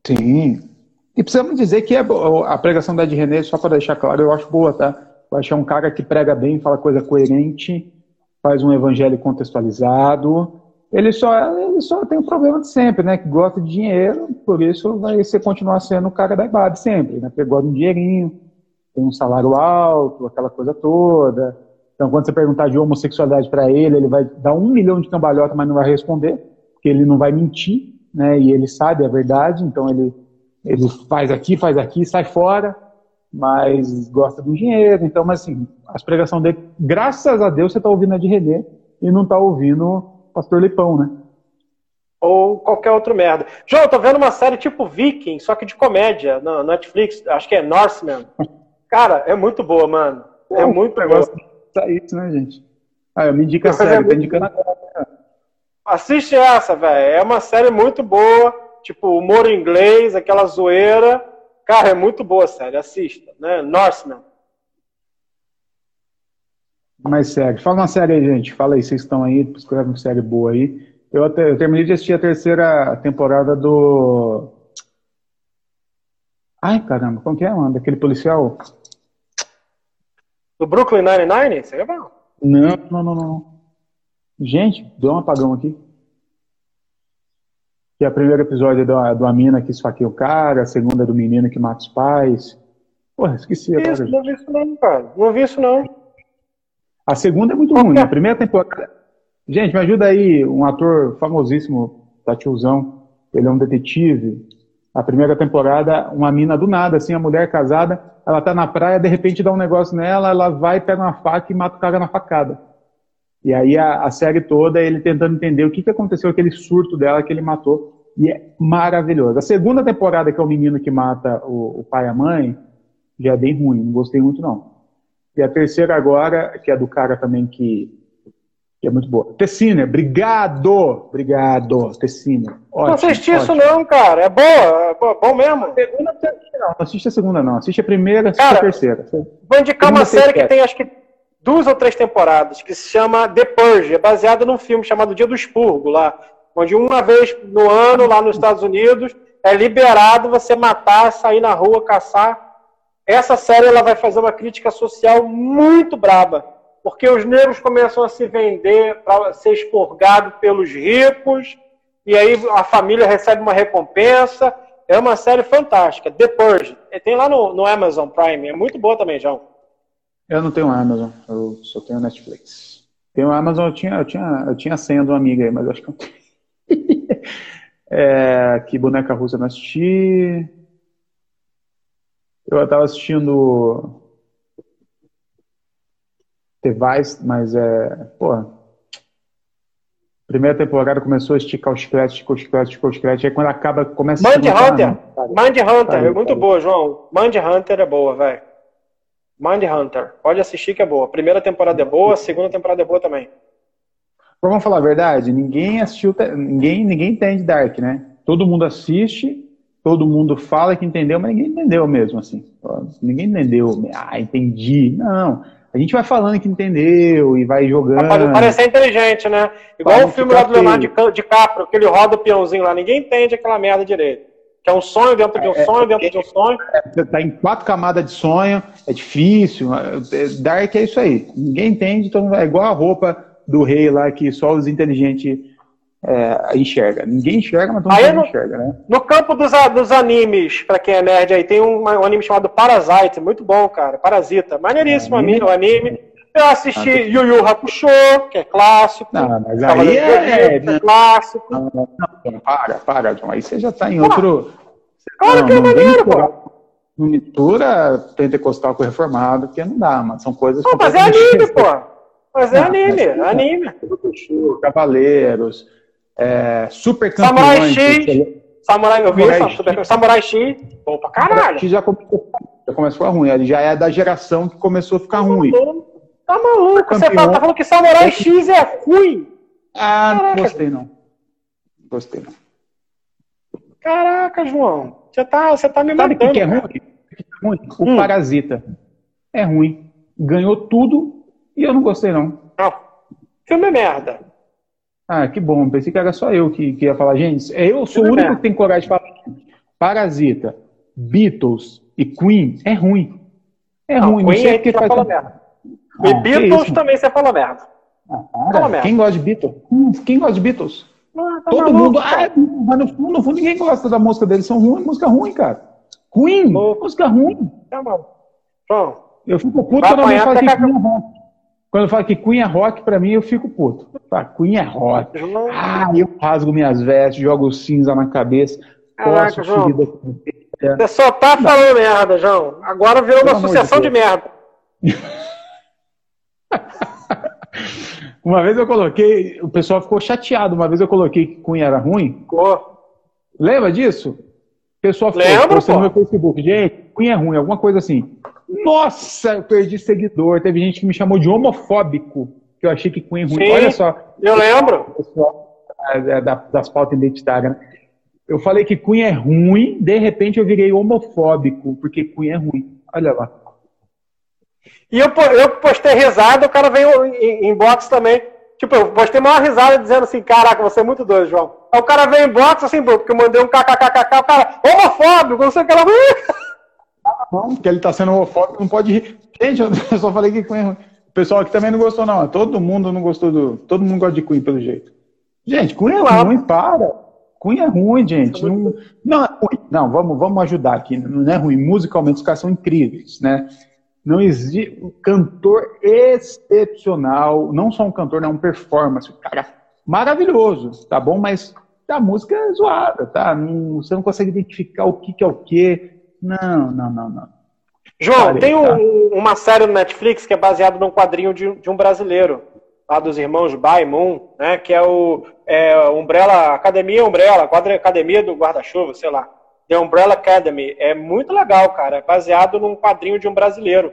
Sim. E precisamos dizer que é a pregação da Ed René, só para deixar claro, eu acho boa, tá? Eu acho que é um cara que prega bem, fala coisa coerente, faz um evangelho contextualizado, ele só, ele só tem um problema de sempre, né? Que gosta de dinheiro, por isso vai ser, continuar sendo o cara da IBAB sempre, né? Porque gosta de um dinheirinho, tem um salário alto, aquela coisa toda. Então, quando você perguntar de homossexualidade para ele, ele vai dar um milhão de cambalhota, mas não vai responder, porque ele não vai mentir, né? E ele sabe a verdade, então ele, ele faz aqui, faz aqui, sai fora, mas gosta do dinheiro. Então, mas assim, as pregações dele, graças a Deus, você está ouvindo a de René e não está ouvindo Pastor Lipão, né? Ou qualquer outro merda. João, eu tô vendo uma série tipo Viking, só que de comédia, na Netflix, acho que é Norseman. Cara, é muito boa, mano. É, é muito boa. Tá isso, né, gente? Ah, eu me indica a série, é tô indicando agora. Né? Assiste essa, velho. É uma série muito boa, tipo humor inglês, aquela zoeira. Cara, é muito boa a série, assista, né? Norseman. mais série. Fala uma série aí, gente. Fala aí, vocês estão aí, escreve uma série boa aí. Eu, até, eu terminei de assistir a terceira temporada do. Ai, caramba, como que é, mano? Daquele policial. Do Brooklyn Nine-Nine? Isso aí é bom. Não, não, não, não. Gente, deu um apagão aqui. Que é o primeiro episódio é do, do mina que esfaqueia o cara, a segunda é do menino que mata os pais. Porra, esqueci agora. Isso, não vi isso não, cara. Não vi isso não. A segunda é muito ruim. A primeira temporada. Gente, me ajuda aí, um ator famosíssimo, Tatiuzão. Ele é um detetive. A primeira temporada, uma mina do nada, assim, a mulher casada, ela tá na praia, de repente dá um negócio nela, ela vai, pega uma faca e mata o cara na facada. E aí a, a série toda, ele tentando entender o que, que aconteceu, aquele surto dela que ele matou. E é maravilhoso. A segunda temporada, que é o menino que mata o, o pai e a mãe, já é bem ruim, não gostei muito não. E a terceira agora, que é do cara também que, que é muito boa. Tessina, obrigado! Obrigado, Tessina. Não assisti isso não, cara. É boa, é bom mesmo. A segunda não, não assiste a segunda não. Assiste a primeira, assiste cara, a terceira. Vou indicar uma série que tem acho que duas ou três temporadas, que se chama The Purge, é baseada num filme chamado Dia do Expurgo, lá, onde uma vez no ano, lá nos Estados Unidos, é liberado você matar, sair na rua, caçar essa série ela vai fazer uma crítica social muito braba, porque os negros começam a se vender para ser expurgado pelos ricos, e aí a família recebe uma recompensa. É uma série fantástica, The Purge. Tem lá no, no Amazon Prime, é muito boa também, João. Eu não tenho Amazon, eu só tenho Netflix. Tenho Amazon, eu tinha, eu tinha, eu tinha a senha de uma amiga aí, mas acho que não tenho. é, que boneca russa não assisti. Eu estava assistindo The Vice, mas é. Pô. Primeira temporada começou a esticar o chiclete, esticou o chiclete, esticou o chiclete. Aí quando acaba, começa Mind a. Hunter! Mind Hunter, é muito boa, João. Mind Hunter é boa, velho. Mind Hunter. Pode assistir que é boa. Primeira temporada é boa, segunda temporada é boa também. Vamos falar a verdade, ninguém assistiu, ninguém, ninguém entende Dark, né? Todo mundo assiste, todo mundo fala que entendeu, mas ninguém entendeu mesmo, assim. Ninguém entendeu. Ah, entendi. Não. A gente vai falando que entendeu e vai jogando. Pode parecer inteligente, né? Igual o filme lá do Leonardo DiCaprio, que ele roda o peãozinho lá. Ninguém entende aquela merda direito. Que é um sonho dentro de um é, sonho dentro de um sonho. É, você tá em quatro camadas de sonho, é difícil. É, Dark é isso aí. Ninguém entende, então é igual a roupa do rei lá que só os inteligentes é, enxerga. Ninguém enxerga, mas todo mundo no, enxerga, né? No campo dos, dos animes, pra quem é nerd aí, tem um, um anime chamado Parasite, muito bom, cara. Parasita. Maneiríssimo é, anime, o anime. Eu assisti ah, Yu Yu Hakusho, que é clássico. Não, mas aí é, é, é, clássico. Não, não, não, para, para, John. Aí você já tá em outro. Claro não, que é maneiro, pô. Não mistura pentecostal com reformado, porque não dá, mas são coisas. Pô, mas é anime, pô. Mas é anime, é anime. Cavaleiros, é, super campeões. Samurai X. Samurai, eu vi Samurai, X. Samurai X. Bom pra caralho. X já começou, já começou a ruim. Ele já é da geração que começou a ficar ruim. Tá maluco? Você tá, tá falando que Samurai X é ruim? Ah, Caraca. não gostei não. Gostei não. Caraca, João. Você tá, você tá me Sabe matando. Sabe o que, é ruim? O hum. Parasita. É ruim. Ganhou tudo e eu não gostei não. Não. Filme é merda. Ah, que bom. Pensei que era só eu que, que ia falar. Gente, eu sou Filme o único merda. que tem coragem de falar. Parasita, Beatles e Queen é ruim. É não, ruim. Queen não sei é que faz... merda. E ah, Beatles também você fala merda. Ah, fala merda. Quem gosta de Beatles? Hum, quem gosta de Beatles? Ah, tá Todo maluco, mundo. Ah, mas no fundo, no fundo, ninguém gosta da música deles. São ruins, música ruim, cara. Queen, música ruim. Tá bom. Bom. Eu fico puto quando alguém fala que Queen é rock. Quando eu falo que Queen é rock, pra mim, eu fico puto. Tá, Queen é rock. Ah, eu rasgo minhas vestes, jogo cinza na cabeça. Caraca, João. Você só tá falando merda, João. Agora virou uma sucessão de, de merda. uma vez eu coloquei, o pessoal ficou chateado. Uma vez eu coloquei que Cunha era ruim. Ficou. Lembra disso? O pessoal ficou Lembra, no meu Facebook. Gente, Cunha é ruim, alguma coisa assim. Nossa, eu perdi seguidor. Teve gente que me chamou de homofóbico, que eu achei que Cunha é ruim. Sim, Olha só. Eu lembro. Pessoal, é, das pautas identitárias, né? Eu falei que Cunha é ruim, de repente eu virei homofóbico, porque Cunha é ruim. Olha lá. E eu, eu postei risada, o cara veio em, inbox também. Tipo, eu postei uma risada dizendo assim, caraca, você é muito doido, João. Aí o cara veio em box assim, porque eu mandei um kkkk, o cara, homofóbico, não sei o que lá. Não, porque ele tá sendo homofóbico, não pode rir. Gente, eu só falei que Queen O pessoal aqui também não gostou, não. Todo mundo não gostou do. Todo mundo gosta de Queen, pelo jeito. Gente, Queen é ruim, para. Queen é ruim, gente. Não, não é ruim. Não, vamos, vamos ajudar aqui. Não é ruim. Musicalmente, os caras são incríveis, né? Não existe um cantor excepcional, não só um cantor, não, um performance, um cara maravilhoso, tá bom? Mas a música é zoada, tá? Não, você não consegue identificar o que, que é o que. Não, não, não, não. João, Parei, tem um, tá? uma série no Netflix que é baseada num quadrinho de, de um brasileiro, lá dos irmãos Bai Moon, né? Que é o é, Umbrella, Academia Umbrella, quadra Academia do Guarda-Chuva, sei lá. The Umbrella Academy. É muito legal, cara. É baseado num quadrinho de um brasileiro.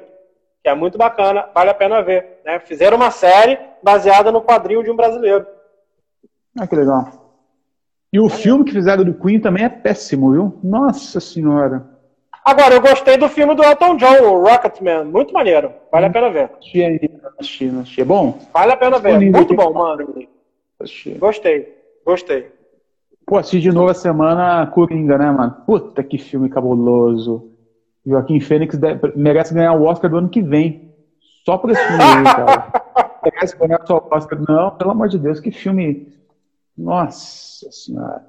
Que é muito bacana, vale a pena ver. Né? Fizeram uma série baseada no quadrinho de um brasileiro. Ah, que legal. E o filme que fizeram do Queen também é péssimo, viu? Nossa senhora. Agora, eu gostei do filme do Elton John, o Rocketman. Muito maneiro. Vale a pena ver. Achei, achei. É bom? Vale a pena ver. Muito bom, mano. Gostei. Gostei. Pô, assisti de novo a semana Coringa, né, mano? Puta que filme cabuloso. Joaquim Fênix merece ganhar o Oscar do ano que vem. Só por esse filme aí, cara. merece ganhar só o Oscar. Não, pelo amor de Deus, que filme. Nossa Senhora.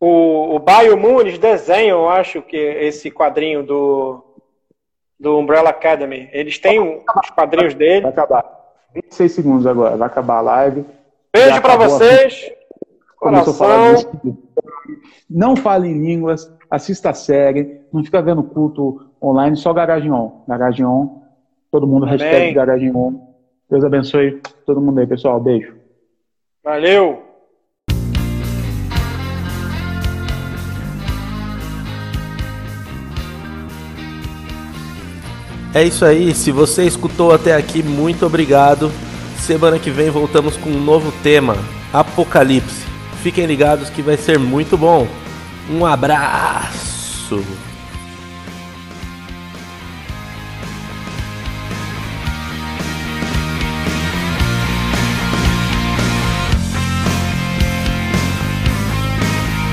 O, o Baio Muniz desenha, eu acho que esse quadrinho do, do Umbrella Academy. Eles têm os quadrinhos dele. Vai acabar. 26 segundos agora, vai acabar a live. Beijo para vocês. Coração. Não fale em línguas, assista a série, não fica vendo culto online, só Garagem On. Garagem On, todo mundo, Amém. hashtag Garagem On. Deus abençoe todo mundo aí, pessoal. Beijo. Valeu! É isso aí, se você escutou até aqui, muito obrigado. Semana que vem voltamos com um novo tema: Apocalipse. Fiquem ligados que vai ser muito bom. Um abraço!